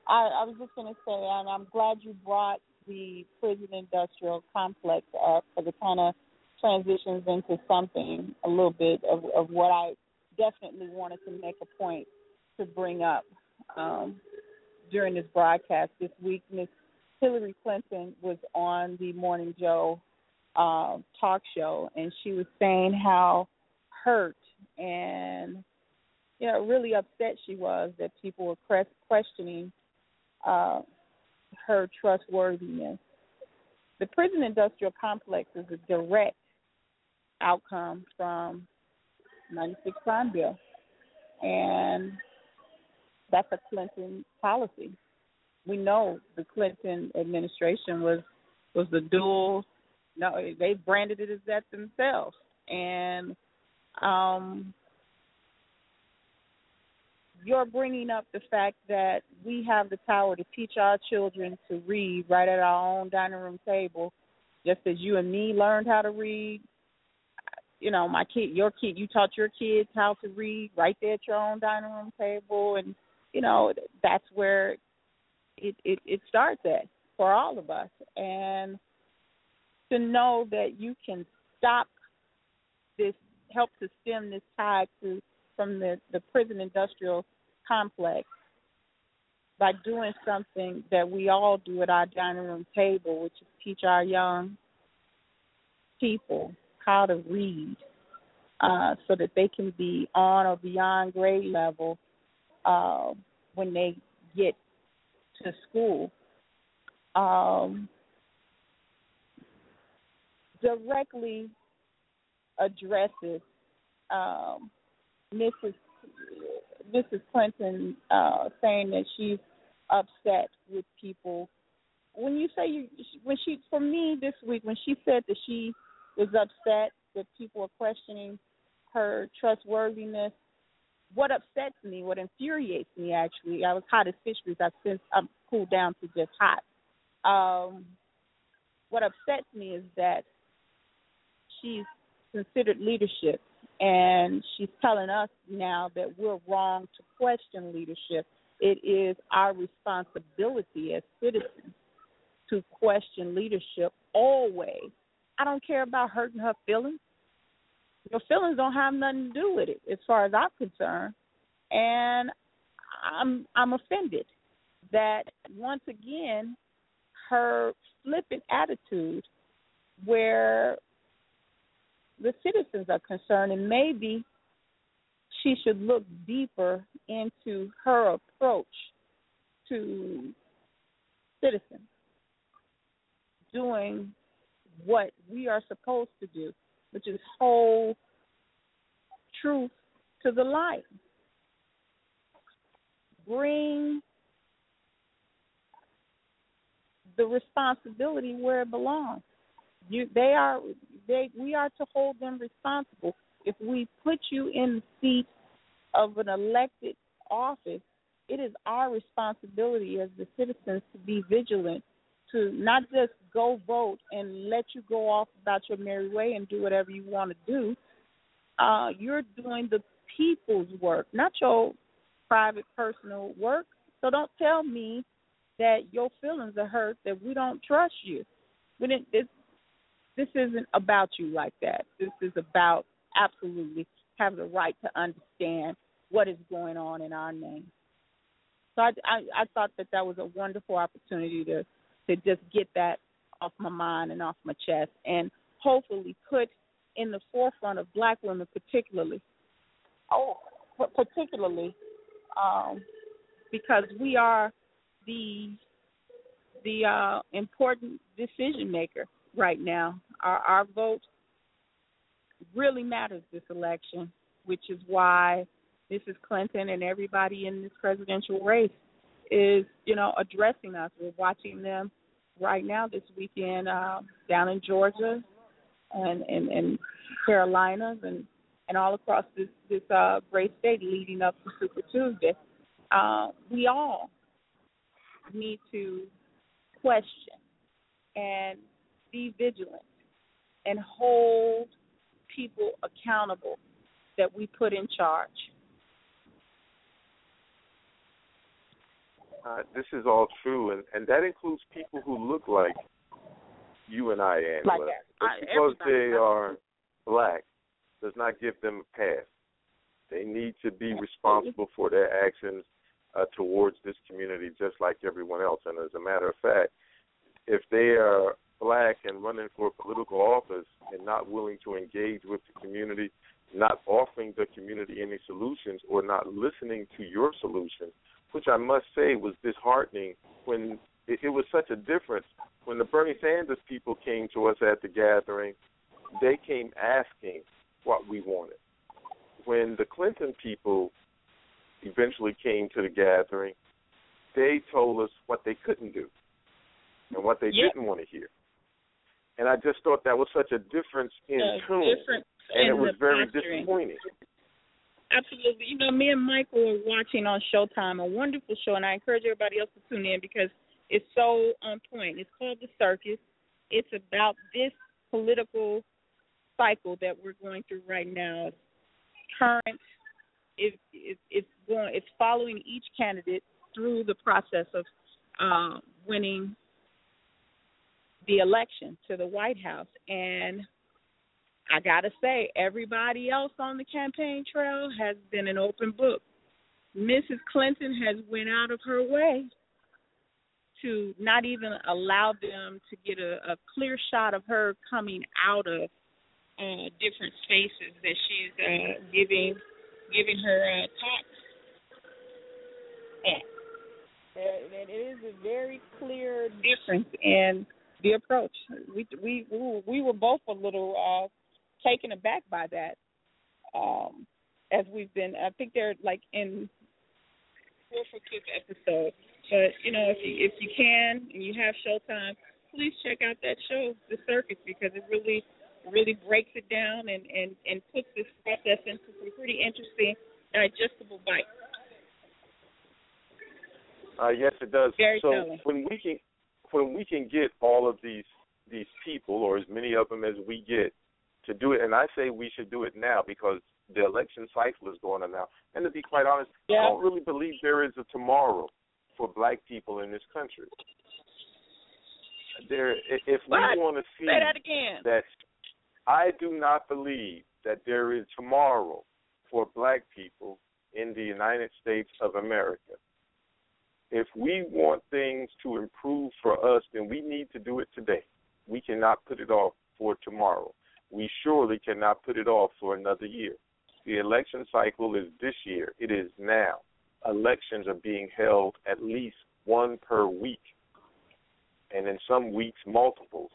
I, I was just going to say, and I'm glad you brought the prison industrial complex up because it kind of transitions into something a little bit of, of what I definitely wanted to make a point to bring up um, during this broadcast this week. Miss Hillary Clinton was on the Morning Joe uh, talk show, and she was saying how hurt and you know really upset she was that people were cres- questioning uh, her trustworthiness. The prison industrial complex is a direct outcome from 96 crime bill, and that's a Clinton policy. We know the Clinton administration was was the dual. No, they branded it as that themselves, and um, you're bringing up the fact that we have the power to teach our children to read right at our own dining room table, just as you and me learned how to read. You know, my kid, your kid, you taught your kids how to read right there at your own dining room table, and you know that's where it it, it starts at for all of us. And to know that you can stop this help to stem this tide to from the the prison industrial complex by doing something that we all do at our dining room table, which is teach our young people how to read uh, so that they can be on or beyond grade level uh, when they get to school. Um, directly addresses um, Mrs. Mrs. Clinton uh, saying that she's upset with people. When you say you, when she, for me this week, when she said that she was upset that people are questioning her trustworthiness, what upsets me, what infuriates me actually, I was hot as fish grease. I've since I'm cooled down to just hot. Um, what upsets me is that she's considered leadership and she's telling us now that we're wrong to question leadership. It is our responsibility as citizens to question leadership always. I don't care about hurting her feelings. Your feelings don't have nothing to do with it, as far as I'm concerned. And I'm I'm offended that once again her flippant attitude where the citizens are concerned, and maybe she should look deeper into her approach to citizens doing what we are supposed to do, which is hold truth to the light. Bring the responsibility where it belongs. You, they are, they, we are to hold them responsible. If we put you in the seat of an elected office, it is our responsibility as the citizens to be vigilant, to not just go vote and let you go off about your merry way and do whatever you want to do. Uh, you're doing the people's work, not your private personal work. So don't tell me that your feelings are hurt that we don't trust you. We didn't, this isn't about you like that. This is about absolutely having the right to understand what is going on in our name. So I, I, I thought that that was a wonderful opportunity to to just get that off my mind and off my chest, and hopefully put in the forefront of Black women, particularly. Oh, particularly um, because we are the the uh, important decision maker right now. Our, our vote really matters this election, which is why Mrs. Clinton and everybody in this presidential race is, you know, addressing us. We're watching them right now this weekend uh, down in Georgia and, and, and Carolinas and, and all across this, this uh, great state leading up to Super Tuesday. Uh, we all need to question and be vigilant and hold people accountable that we put in charge. Uh, this is all true, and, and that includes people who look like you and I, Angela. Like I- because they are black does not give them a pass. They need to be responsible for their actions uh, towards this community, just like everyone else. And as a matter of fact, if they are black and running for political office and not willing to engage with the community, not offering the community any solutions, or not listening to your solution, which I must say was disheartening when it, it was such a difference when the Bernie Sanders people came to us at the gathering. They came asking what we wanted. When the Clinton people eventually came to the gathering, they told us what they couldn't do and what they Yep. didn't want to hear. And I just thought that was such a difference in Uh, tune, different and it was very posturing. disappointing. Absolutely. You know, me and Michael were watching on Showtime, a wonderful show, and I encourage everybody else to tune in because it's so on point. It's called The Circus. It's about this political cycle that we're going through right now. It's current. It, it, it's going. It's following each candidate through the process of uh, winning the election to the White House, and I gotta say, everybody else on the campaign trail has been an open book. Mrs. Clinton has went out of her way to not even allow them to get a, a clear shot of her coming out of uh, different spaces that she's uh, giving giving her uh, talks at. It is a very clear difference in the approach. We we we were both a little uh, taken aback by that. Um, as we've been, I think they're like in fourth or fifth episode. But you know, if you if you can and you have Showtime, please check out that show, The Circus, because it really really breaks it down and and and puts this process into some pretty interesting digestible bites. Uh, yes, it does. Very so telling. when we can when we can get all of these these people, or as many of them as we get, to do it, and I say we should do it now because the election cycle is going on now. And to be quite honest, Yeah. I don't really believe there is a tomorrow for black people in this country. There, if we want to see Say that again. that I do not believe that there is tomorrow for black people in the United States of America. If we want things to improve for us, then we need to do it today. We cannot put it off for tomorrow. We surely cannot put it off for another year. The election cycle is this year. It is now. Elections are being held at least one per week, and in some weeks, multiples.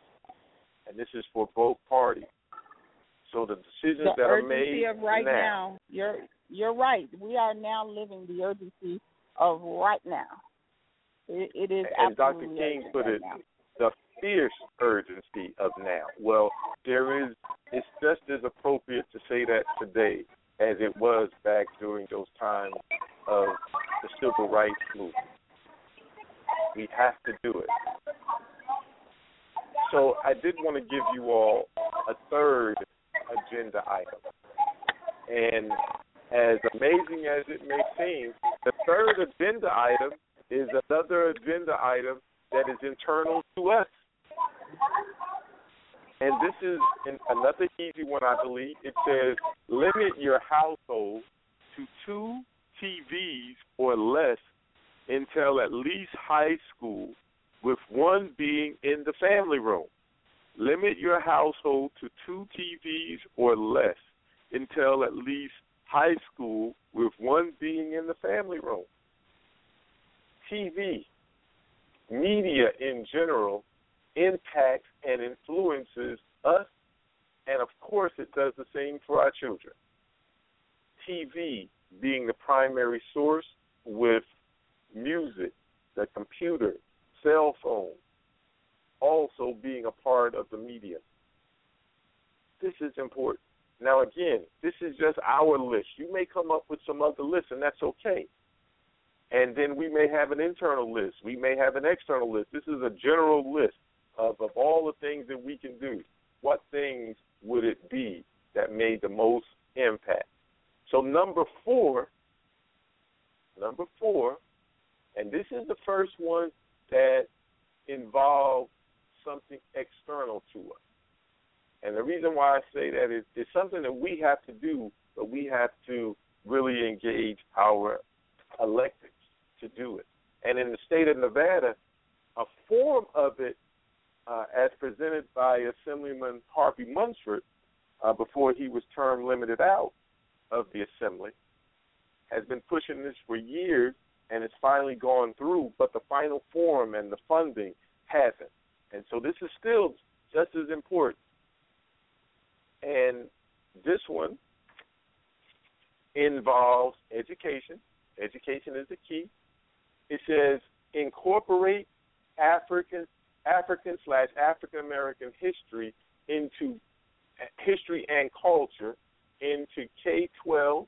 And this is for both parties. So the decisions the that are urgency made of right now. You're you're right. We are now living the urgency of right now. It, it is and Dr. King put right it, now. the fierce urgency of now. Well, there is. It's just as appropriate to say that today as it was back during those times of the civil rights movement. We have to do it. So I did want to give you all a third agenda item. And as amazing as it may seem, the third agenda item is another agenda item that is internal to us. And this is an, another easy one, I believe. It says limit your household to two TVs or less until at least high school, with one being in the family room. Limit your household to two TVs or less until at least high school, with one being in the family room. TV, media in general, impacts and influences us, and of course, it does the same for our children. TV being the primary source, with music, the computer, cell phone, also being a part of the media. This is important. Now, again, this is just our list. You may come up with some other lists, and that's okay. And then we may have an internal list. We may have an external list. This is a general list of, of all the things that we can do. What things would it be that made the most impact? So, number four, number four, and this is the first one that involves something external to us. And the reason why I say that is it's something that we have to do, but we have to really engage our electeds to do it. And in the state of Nevada, a form of it, uh, as presented by Assemblyman Harvey Munford uh, before he was term limited out of the Assembly, has been pushing this for years and it's finally gone through, but the final form and the funding hasn't. And so this is still just as important. And this one involves education. Education is the key. It says incorporate African African slash African American history into history and culture into K twelve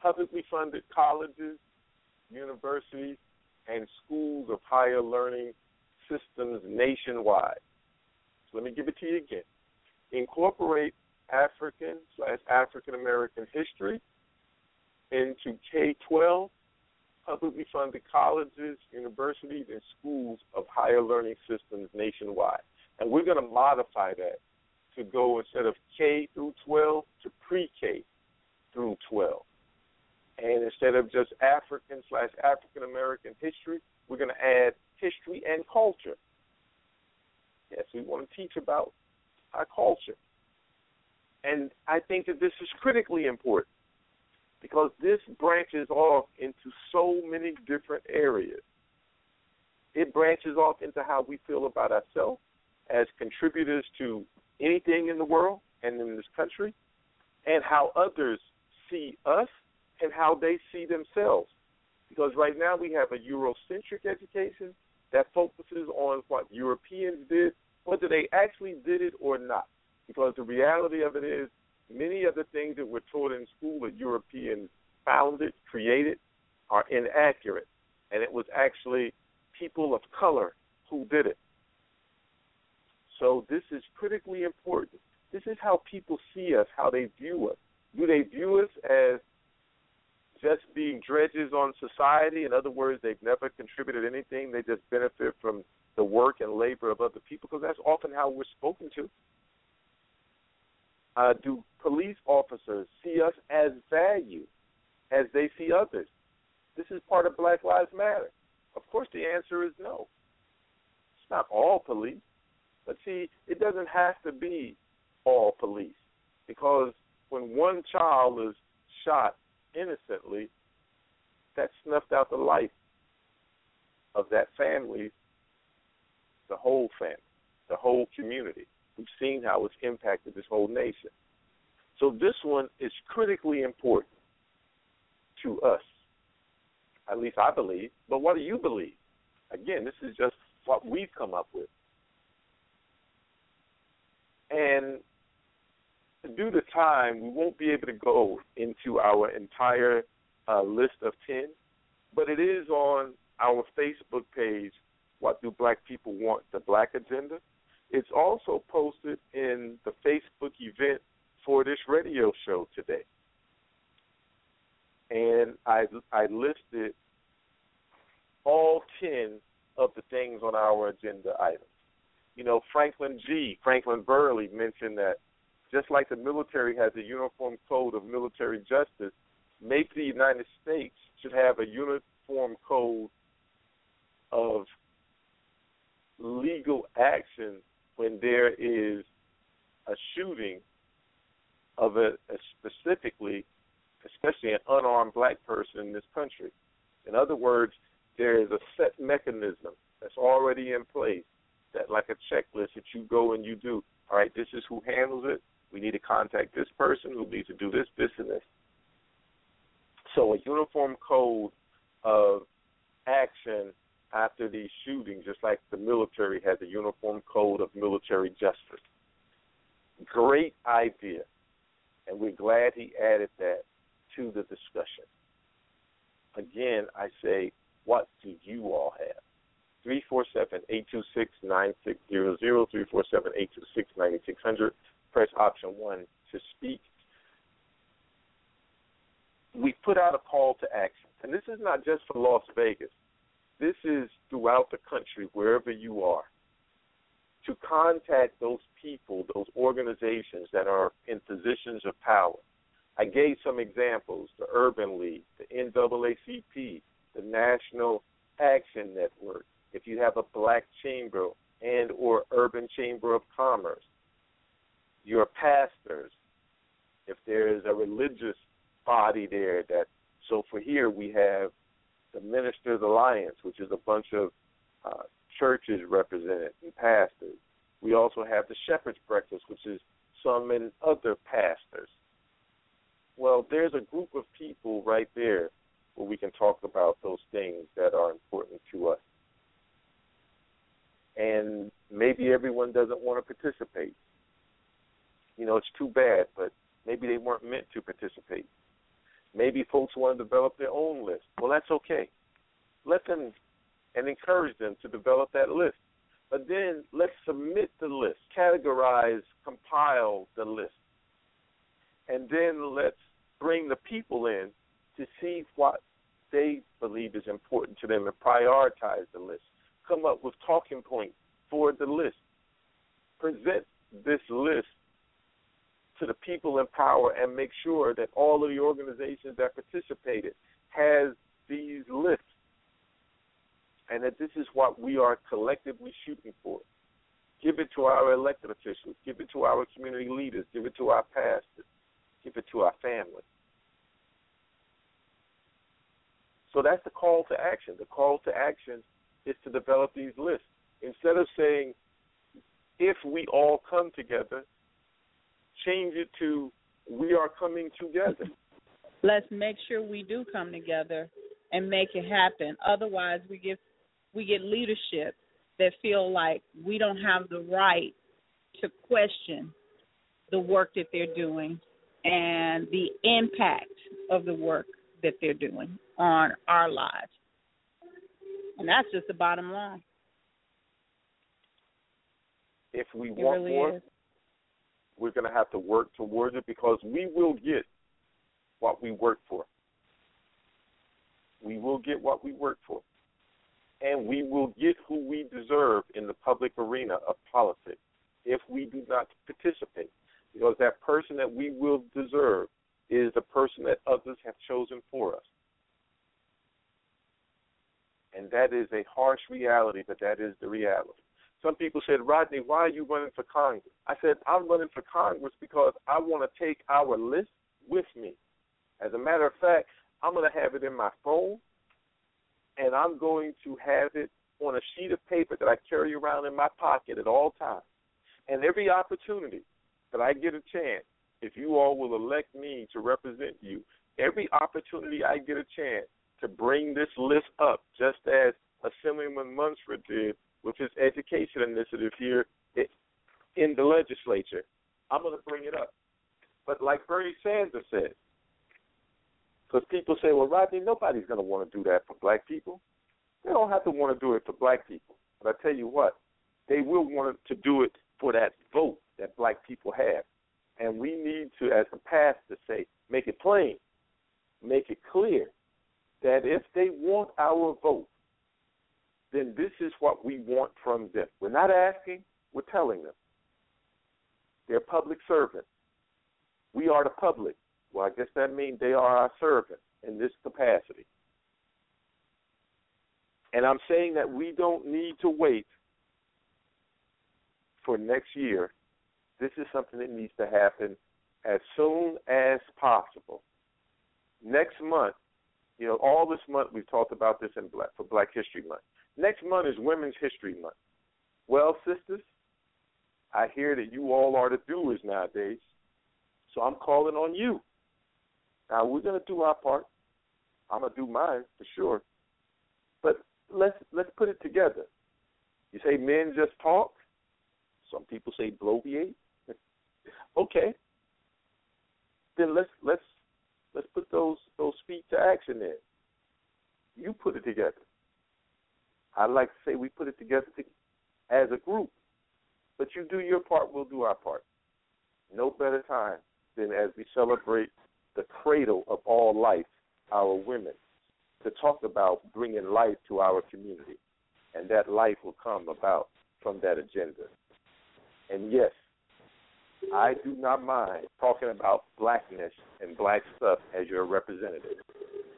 publicly funded colleges, universities, and schools of higher learning systems nationwide. So let me give it to you again. Incorporate African slash African American history into K 12 publicly funded colleges, universities, and schools of higher learning systems nationwide. And we're going to modify that to go instead of K through 12 to pre-K through 12. And instead of just African slash African American history, we're going to add history and culture. Yes, we want to teach about our culture. And I think that this is critically important because this branches off into so many different areas. It branches off into how we feel about ourselves as contributors to anything in the world and in this country, and how others see us and how they see themselves. Because right now we have a Eurocentric education that focuses on what Europeans did, whether they actually did it or not. Because the reality of it is, many of the things that we're taught in school that Europeans founded, created, are inaccurate. And it was actually people of color who did it. So this is critically important. This is how people see us, how they view us. Do they view us as just being dredges on society? In other words, they've never contributed anything. They just benefit from the work and labor of other people because that's often how we're spoken to. Uh, do police officers see us as value as they see others? This is part of Black Lives Matter. Of course, the answer is no. It's not all police. But see, it doesn't have to be all police because when one child is shot innocently, that snuffed out the life of that family, the whole family, the whole community. We've seen how it's impacted this whole nation. So this one is critically important to us. At least I believe. But what do you believe? Again, this is just what we've come up with. And due to time, we won't be able to go into our entire uh, list of 10, but it is on our Facebook page, What Do Black People Want? The Black Agenda. It's also posted in the Facebook event for this radio show today. And I, I listed all 10 of the things on our agenda items you know, Franklin G. Franklin Burley mentioned that just like the military has a uniform code of military justice, maybe the United States should have a uniform code of legal action when there is a shooting of a, a specifically, especially an unarmed black person in this country. In other words, there is a set mechanism that's already in place that like a checklist that you go and you do. All right, this is who handles it. We need to contact this person who needs to do this, this, and this. So a uniform code of action after these shootings, just like the military has a uniform code of military justice. Great idea. And we're glad he added that to the discussion. Again, I say, what do you all have? 347-826-9600, Press option 1 to speak. We put out a call to action. And this is not just for Las Vegas. This is throughout the country, wherever you are, to contact those people, those organizations that are in positions of power. I gave some examples the Urban League, the NAACP, the National Action Network, if you have a black chamber and or urban chamber of commerce, your pastors, if there is a religious body there that so for here we have the Ministers Alliance, which is a bunch of uh, churches represented and pastors. We also have the Shepherd's Breakfast, which is some and other pastors. Well, there's a group of people right there where we can talk about those things that are important to us and maybe everyone doesn't want to participate. You know, it's too bad, but maybe they weren't meant to participate. Maybe folks want to develop their own list. Well, that's okay. Let them and encourage them to develop that list. But then let's submit the list, categorize, compile the list. And then let's bring the people in to see what they believe is important to them and prioritize the list come up with talking points for the list. Present this list to the people in power and make sure that all of the organizations that participated has these lists and that this is what we are collectively shooting for. Give it to our elected officials, give it to our community leaders, give it to our pastors, give it to our families. So that's the call to action. The call to action is to develop these lists. Instead of saying, if we all come together, change it to, we are coming together. Let's make sure we do come together and make it happen. Otherwise, we get we get leadership that feel like we don't have the right to question the work that they're doing and the impact of the work that they're doing on our lives. And that's just the bottom line. If we It want really more, is. We're going to have to work towards it because we will get what we work for. We will get what we work for. And we will get who we deserve in the public arena of politics if we do not participate. Because that person that we will deserve is the person that others have chosen for us. And that is a harsh reality, but that is the reality. Some people said, Rodney, why are you running for Congress? I said, I'm running for Congress because I want to take our list with me. As a matter of fact, I'm going to have it in my phone, and I'm going to have it on a sheet of paper that I carry around in my pocket at all times. And every opportunity that I get a chance, if you all will elect me to represent you, every opportunity I get a chance to bring this list up, just as Assemblyman Munford did with his education initiative here in the legislature, I'm going to bring it up. But like Bernie Sanders said, because people say, well, Rodney, nobody's going to want to do that for black people. They don't have to want to do it for black people. But I tell you what, they will want to do it for that vote that black people have. And we need to, as a pastor, say, make it plain, make it clear that if they want our vote, then this is what we want from them. We're not asking, we're telling them. They're public servants. We are the public. Well, I guess that means they are our servants in this capacity. And I'm saying that we don't need to wait for next year. This is something that needs to happen as soon as possible. Next month, you know, all this month we've talked about this in Black for Black History Month. Next month is Women's History Month. Well, sisters, I hear that you all are the doers nowadays, so I'm calling on you. Now we're gonna do our part. I'm gonna do mine for sure. But let's let's put it together. You say men just talk. Some people say bloviate. okay. Then let's let's let's put those those feet to action there. You put it together. I'd like to say we put it together to, as a group. But you do your part, we'll do our part. No better time than as we celebrate the cradle of all life, our women, to talk about bringing life to our community. And that life will come about from that agenda. And yes, I do not mind talking about blackness and black stuff as your representative.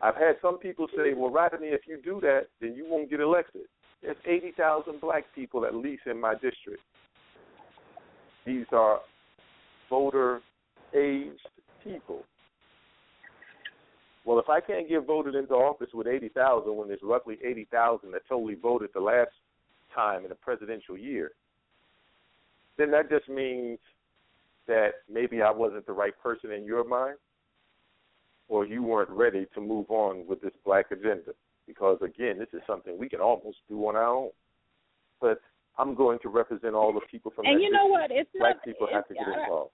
I've had some people say, well, Rodney, if you do that, then you won't get elected. There's 80,000 black people at least in my district. These are voter aged people. Well, if I can't get voted into office with 80,000 when there's roughly 80,000 that totally voted the last time in a presidential year, then that just means that maybe I wasn't the right person in your mind or you weren't ready to move on with this black agenda. Because again, this is something we can almost do on our own. But I'm going to represent all the people from And you know what? It's black not. people it's, have to get involved.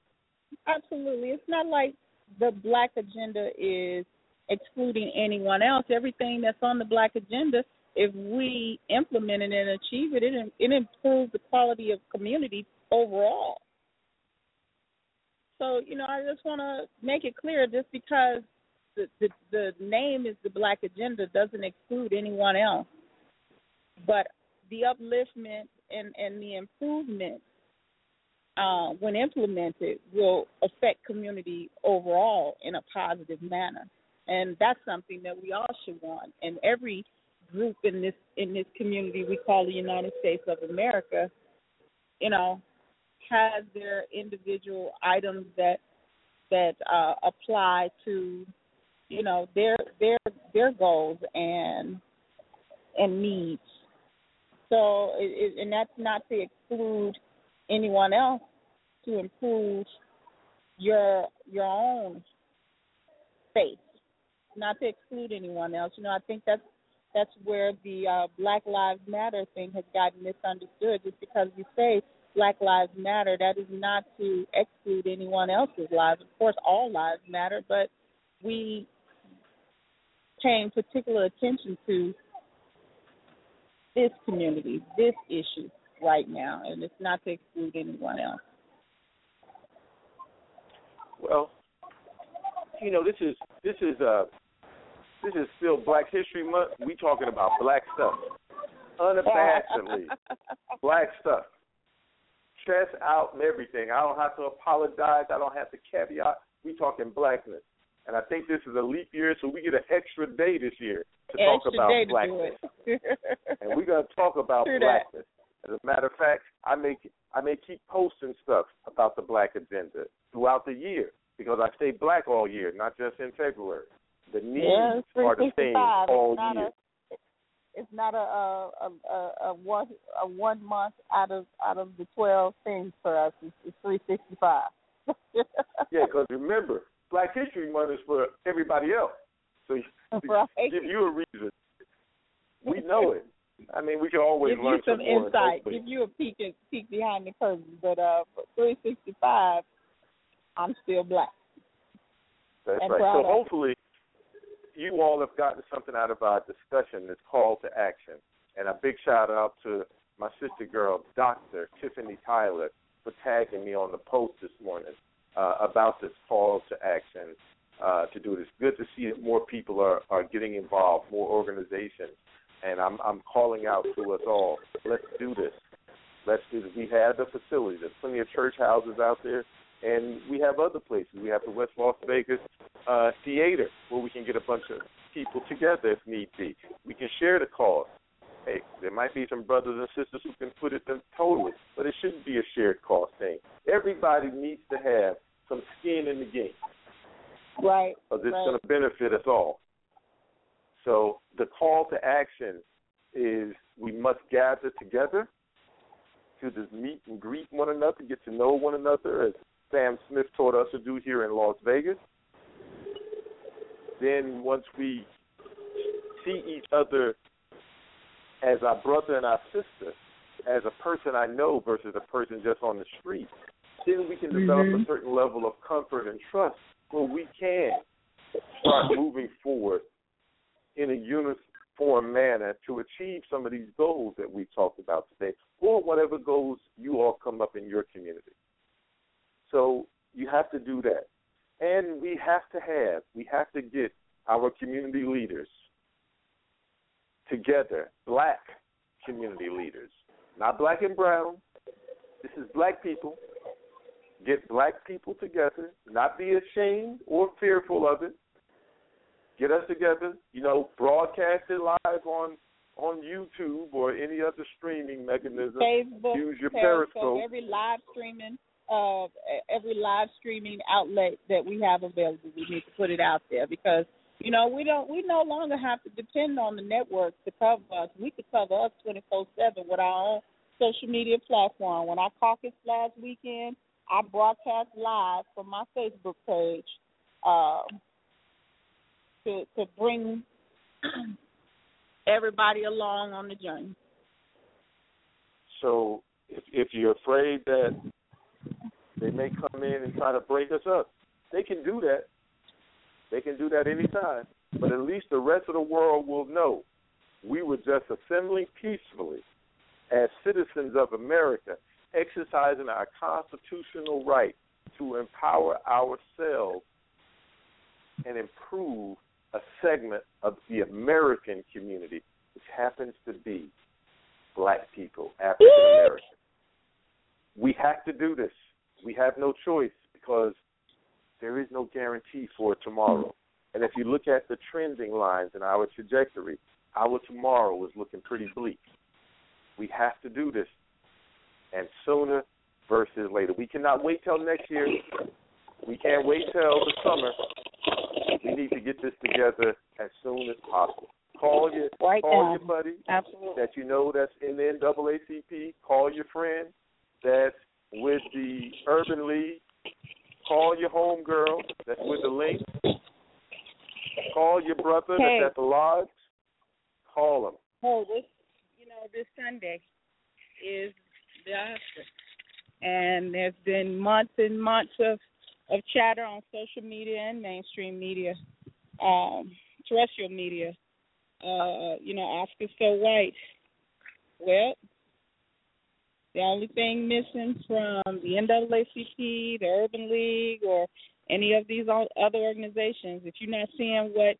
Absolutely. It's not like the black agenda is excluding anyone else. Everything that's on the black agenda, if we implement it and achieve it, it, it improves the quality of community overall. So, you know, I just want to make it clear just because the, the name is the black agenda doesn't exclude anyone else. But the upliftment and, and the improvement uh, when implemented, will affect community overall in a positive manner, and that's something that we all should want. And every group in this in this community we call the United States of America, you know, has their individual items that that uh, apply to, you know, their their their goals and and needs. So, it, it, and that's not to exclude anyone else to improve your your own faith, not to exclude anyone else. You know, I think that's that's where the uh, Black Lives Matter thing has gotten misunderstood. Just because we say Black Lives Matter, that is not to exclude anyone else's lives. Of course, all lives matter, but we paying particular attention to this community, this issue right now, and it's not to exclude anyone else. Well, you know, this is this is uh this is still Black History Month. We talking about black stuff, unabashedly black stuff. Stress out and everything. I don't have to apologize. I don't have to caveat. We talking blackness, and I think this is a leap year, so we get an extra day this year to talk Extra about to do blackness. and we're gonna talk about True that. blackness. As a matter of fact, I may I may keep posting stuff about the black agenda throughout the year because I stay black all year, not just in February. The needs Yeah, are the same 365. all It's not year. a it's not a a, a a a one a one month out of out of the twelve things for us. It's, it's three sixty five. yeah, because remember, Black History Month is for everybody else. So Right. give you a reason. We know it. I mean, we can always Give learn you some more, insight, hopefully. give you a peek and peek behind the curtain. But uh, for 365, I'm still black. That's and right. So of hopefully, you all have gotten something out of our discussion, this call to action. And a big shout out to my sister girl, Dr. Tiffany Tyler, for tagging me on the post this morning uh, about this call to action uh, to do this. Good to see that more people are, are getting involved, more organizations. And I'm, I'm calling out to us all. Let's do this. Let's do this. We have the facilities. There's plenty of church houses out there, and we have other places. We have the West Las Vegas uh, Theater where we can get a bunch of people together if need be. We can share the cost. Hey, there might be some brothers and sisters who can put it in totally, but it shouldn't be a shared cost thing. Everybody needs to have some skin in the game Right. because it's right. going to benefit us all. So the call to action is we must gather together to just meet and greet one another, get to know one another, as Sam Smith taught us to do here in Las Vegas. Then once we see each other as our brother and our sister, as a person I know versus a person just on the street, then we can develop a mm-hmm. certain level of comfort and trust where we can start moving forward in a uniform manner to achieve some of these goals that we talked about today, or whatever goals you all come up in your community. So you have to do that. And we have to have, we have to get our community leaders together, black community leaders, not black and brown. This is black people. Get black people together, not be ashamed or fearful of it. Get us together, you know, broadcast it live on on YouTube or any other streaming mechanism. Facebook, Use your Periscope, Periscope. every live streaming, uh, every live streaming outlet that we have available, we need to put it out there because you know we don't, we no longer have to depend on the networks to cover us. We could cover us twenty four seven with our own social media platform. When I caucused last weekend, I broadcast live from my Facebook page uh, to to bring everybody along on the journey. So if, if you're afraid that they may come in and try to break us up, they can do that. They can do that anytime. But at least the rest of the world will know we were just assembling peacefully as citizens of America, exercising our constitutional right to empower ourselves and improve a segment of the American community, which happens to be black people, African Americans. We have to do this. we have no choice because there is no guarantee for tomorrow. And if you look at the trending lines in our trajectory, our tomorrow is looking pretty bleak. We have to do this, and sooner versus later. We cannot wait till next year. We can't wait till the summer. We need to get this together as soon as possible. Call your Right call now. your buddy Absolutely. that you know that's in the NAACP. Call your friend that's with the Urban League. Call your homegirl that's with the Link. Call your brother Hey. that's at the lodge. Call him. Oh, this you know, this Sunday is Oscars. And there's been months and months of of chatter on social media and mainstream media, um, terrestrial media. Uh, you know, Oscars so white. Well, the only thing missing from the NAACP, the Urban League, or any of these other organizations, if you're not seeing what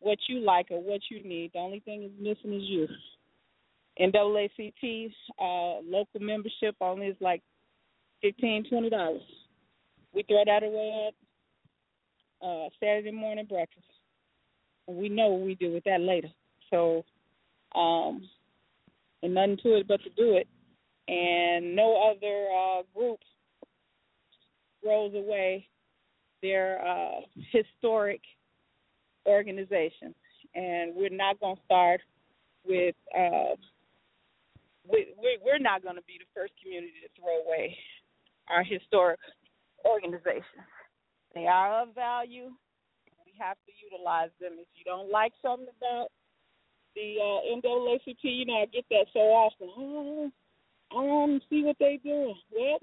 what you like or what you need, the only thing is missing is you. NAACP uh, local membership only is like fifteen, twenty dollars. We throw that away at uh, Saturday morning breakfast, we know what we do with that later. So, um, and nothing to it but to do it. And no other uh, group throws away their uh, historic organization, and we're not going to start with. Uh, we, we, we're not going to be the first community to throw away our historic organizations. They are of value. We have to utilize them. If you don't like something about the uh, NAACP, you know, I get that so often. Oh, I don't see what they're doing. Well,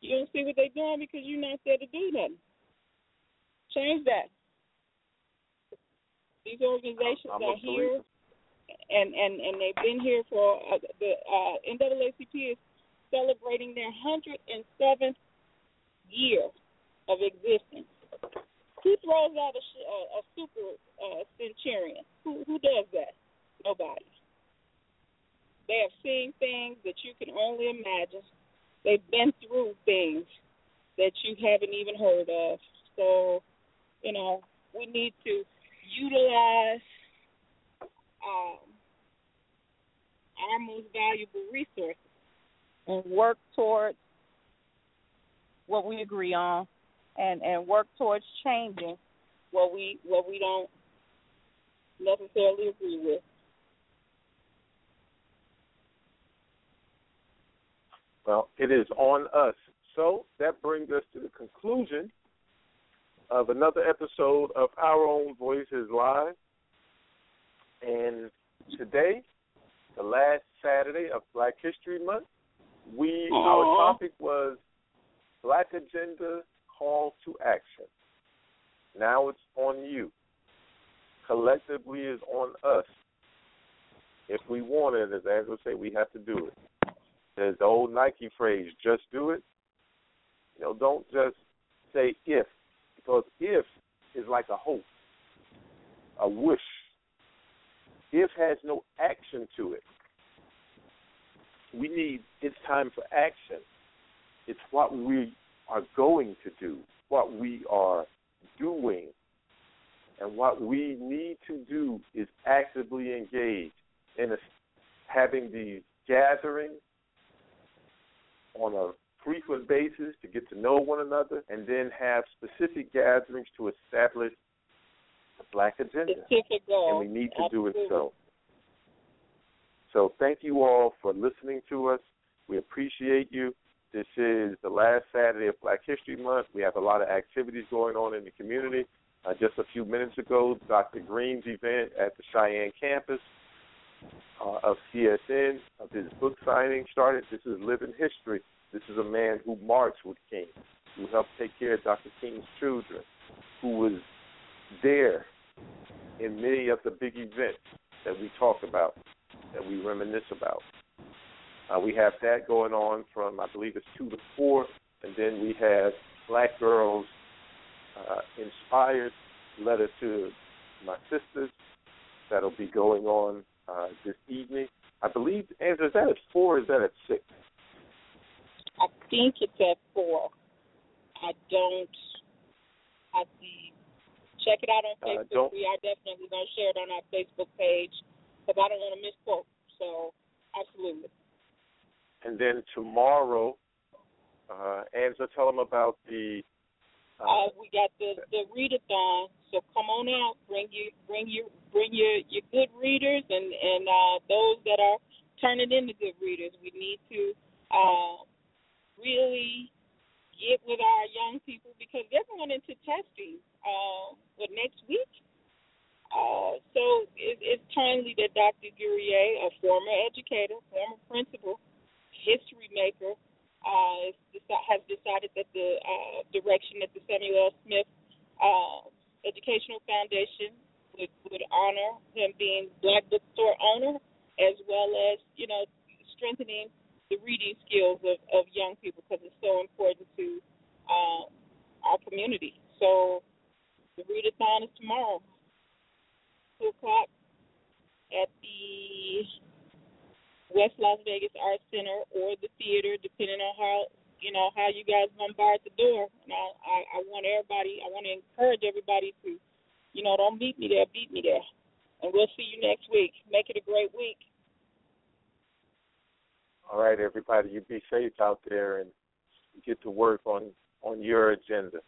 you don't see what they're doing because you're not there to do nothing. Change that. These organizations I'm are here. And and and they've been here for uh, the uh, NAACP is celebrating their 107th year of existence. Who throws out a, a, a super uh, centurion? Who who does that? Nobody. They have seen things that you can only imagine. They've been through things that you haven't even heard of. So, you know, we need to utilize um, our most valuable resources and work towards what we agree on and, and work towards changing what we what we don't necessarily agree with. Well, it is on us. So that brings us to the conclusion of another episode of Our Own Voices Live. And today, the last Saturday of Black History Month, we our topic was Black Agenda Call to Action. Now it's on you. Collectively is on us. If we want it, as Angela say, we have to do it. There's the old Nike phrase, just do it. You know, don't just say if, because if is like a hope, a wish. If has no action to it. We need, it's time for action. It's what we are going to do, what we are doing. And what we need to do is actively engage in a, having these gatherings on a frequent basis to get to know one another, and then have specific gatherings to establish black agenda. And we need to do it so. So thank you all for listening to us. We appreciate you. This is the last Saturday of Black History Month. We have a lot of activities going on in the community. Uh, just a few minutes ago, Dr. Green's event at the Cheyenne campus uh, of CSN, of his book signing started. This is living history. This is a man who marched with King, who helped take care of Dr. King's children, who was there in many of the big events that we talk about, that we reminisce about. Uh, we have that going on from, I believe it's 2 to 4, and then we have Black Girls uh, Inspired Letter to My Sisters that'll be going on uh, this evening. I believe, Andrew, is that at 4 or is that at 6? I think it's at four. I don't have to check it out on Uh, Facebook. don't- we are definitely going to share it on our Facebook page because I don't want to misquote. So, absolutely. And then tomorrow, uh, Angela, tell them about the. Uh, we got the the readathon, so come on out. Bring you bring your bring your your good readers and and uh, those that are turning into good readers. We need to uh, really get with our young people because they're going into testing. Uh, what next week? Uh, so it, it's timely that Dr. Guerrier, a former educator, former principal, history maker, uh, has decided that the uh, direction that the Samuel L. Smith uh, Educational Foundation would, would honor him being Black Bookstore owner, as well as you know strengthening the reading skills of, of young people because it's so important to um, our community. So the readathon is tomorrow, two o'clock at the West Las Vegas Arts Center or the theater, depending on how you know how you guys bombard the door. And I, I, I want everybody, I want to encourage everybody to, you know, don't beat me there, beat me there. And we'll see you next week. Make it a great week. All right, everybody, you be safe out there and get to work on on your agenda.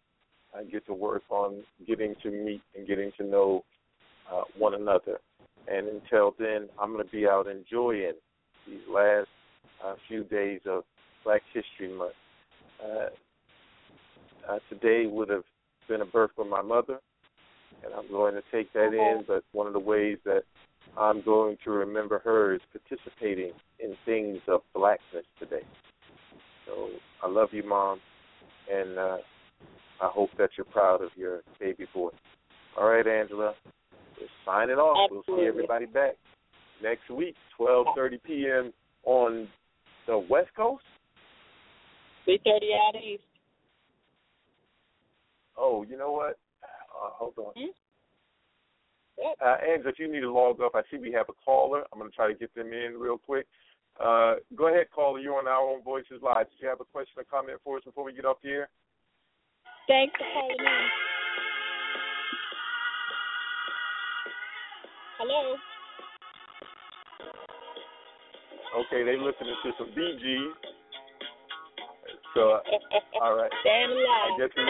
I get to work on getting to meet and getting to know uh, one another. And until then, I'm going to be out enjoying these last uh, few days of Black History Month. Uh, uh, today would have been a birth for my mother, and I'm going to take that in. But one of the ways that I'm going to remember her is participating in things of blackness today. So I love you, Mom, and uh, I hope that you're proud of your baby boy. All right, Angela, we're signing off. We'll see everybody back next week, 12:30 p.m. on the West Coast. Three thirty out east. Oh, you know what? Uh, hold on. Hmm? Uh, Angela, if you need to log up, I see we have a caller. I'm going to try to get them in real quick. Uh, go ahead, caller. You're on our own Voices Live. Did you have a question or comment for us before we get off the air? Thanks for calling in. Hello. Okay, they're listening to some Gees. So, all right. Staying I guess we,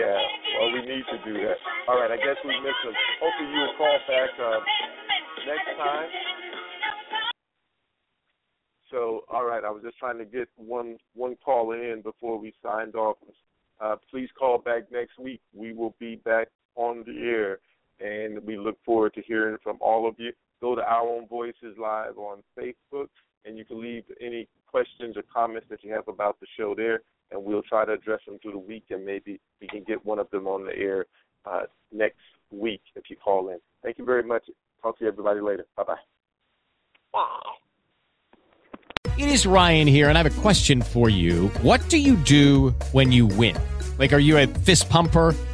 yeah, well, we need to do that. All right, I guess we missed them. Hopefully you will call back uh, next time. So, all right, I was just trying to get one one caller in before we signed off. Uh, please call back next week. We will be back on the air, and we look forward to hearing from all of you. Go to Our Own Voices Live on Facebook, and you can leave any questions or comments that you have about the show there, and we'll try to address them through the week, and maybe we can get one of them on the air uh, next week if you call in. Thank you very much. Talk to everybody later. Bye. Bye. It is Ryan here, and I have a question for you. What do you do when you win? Like, are you a fist pumper?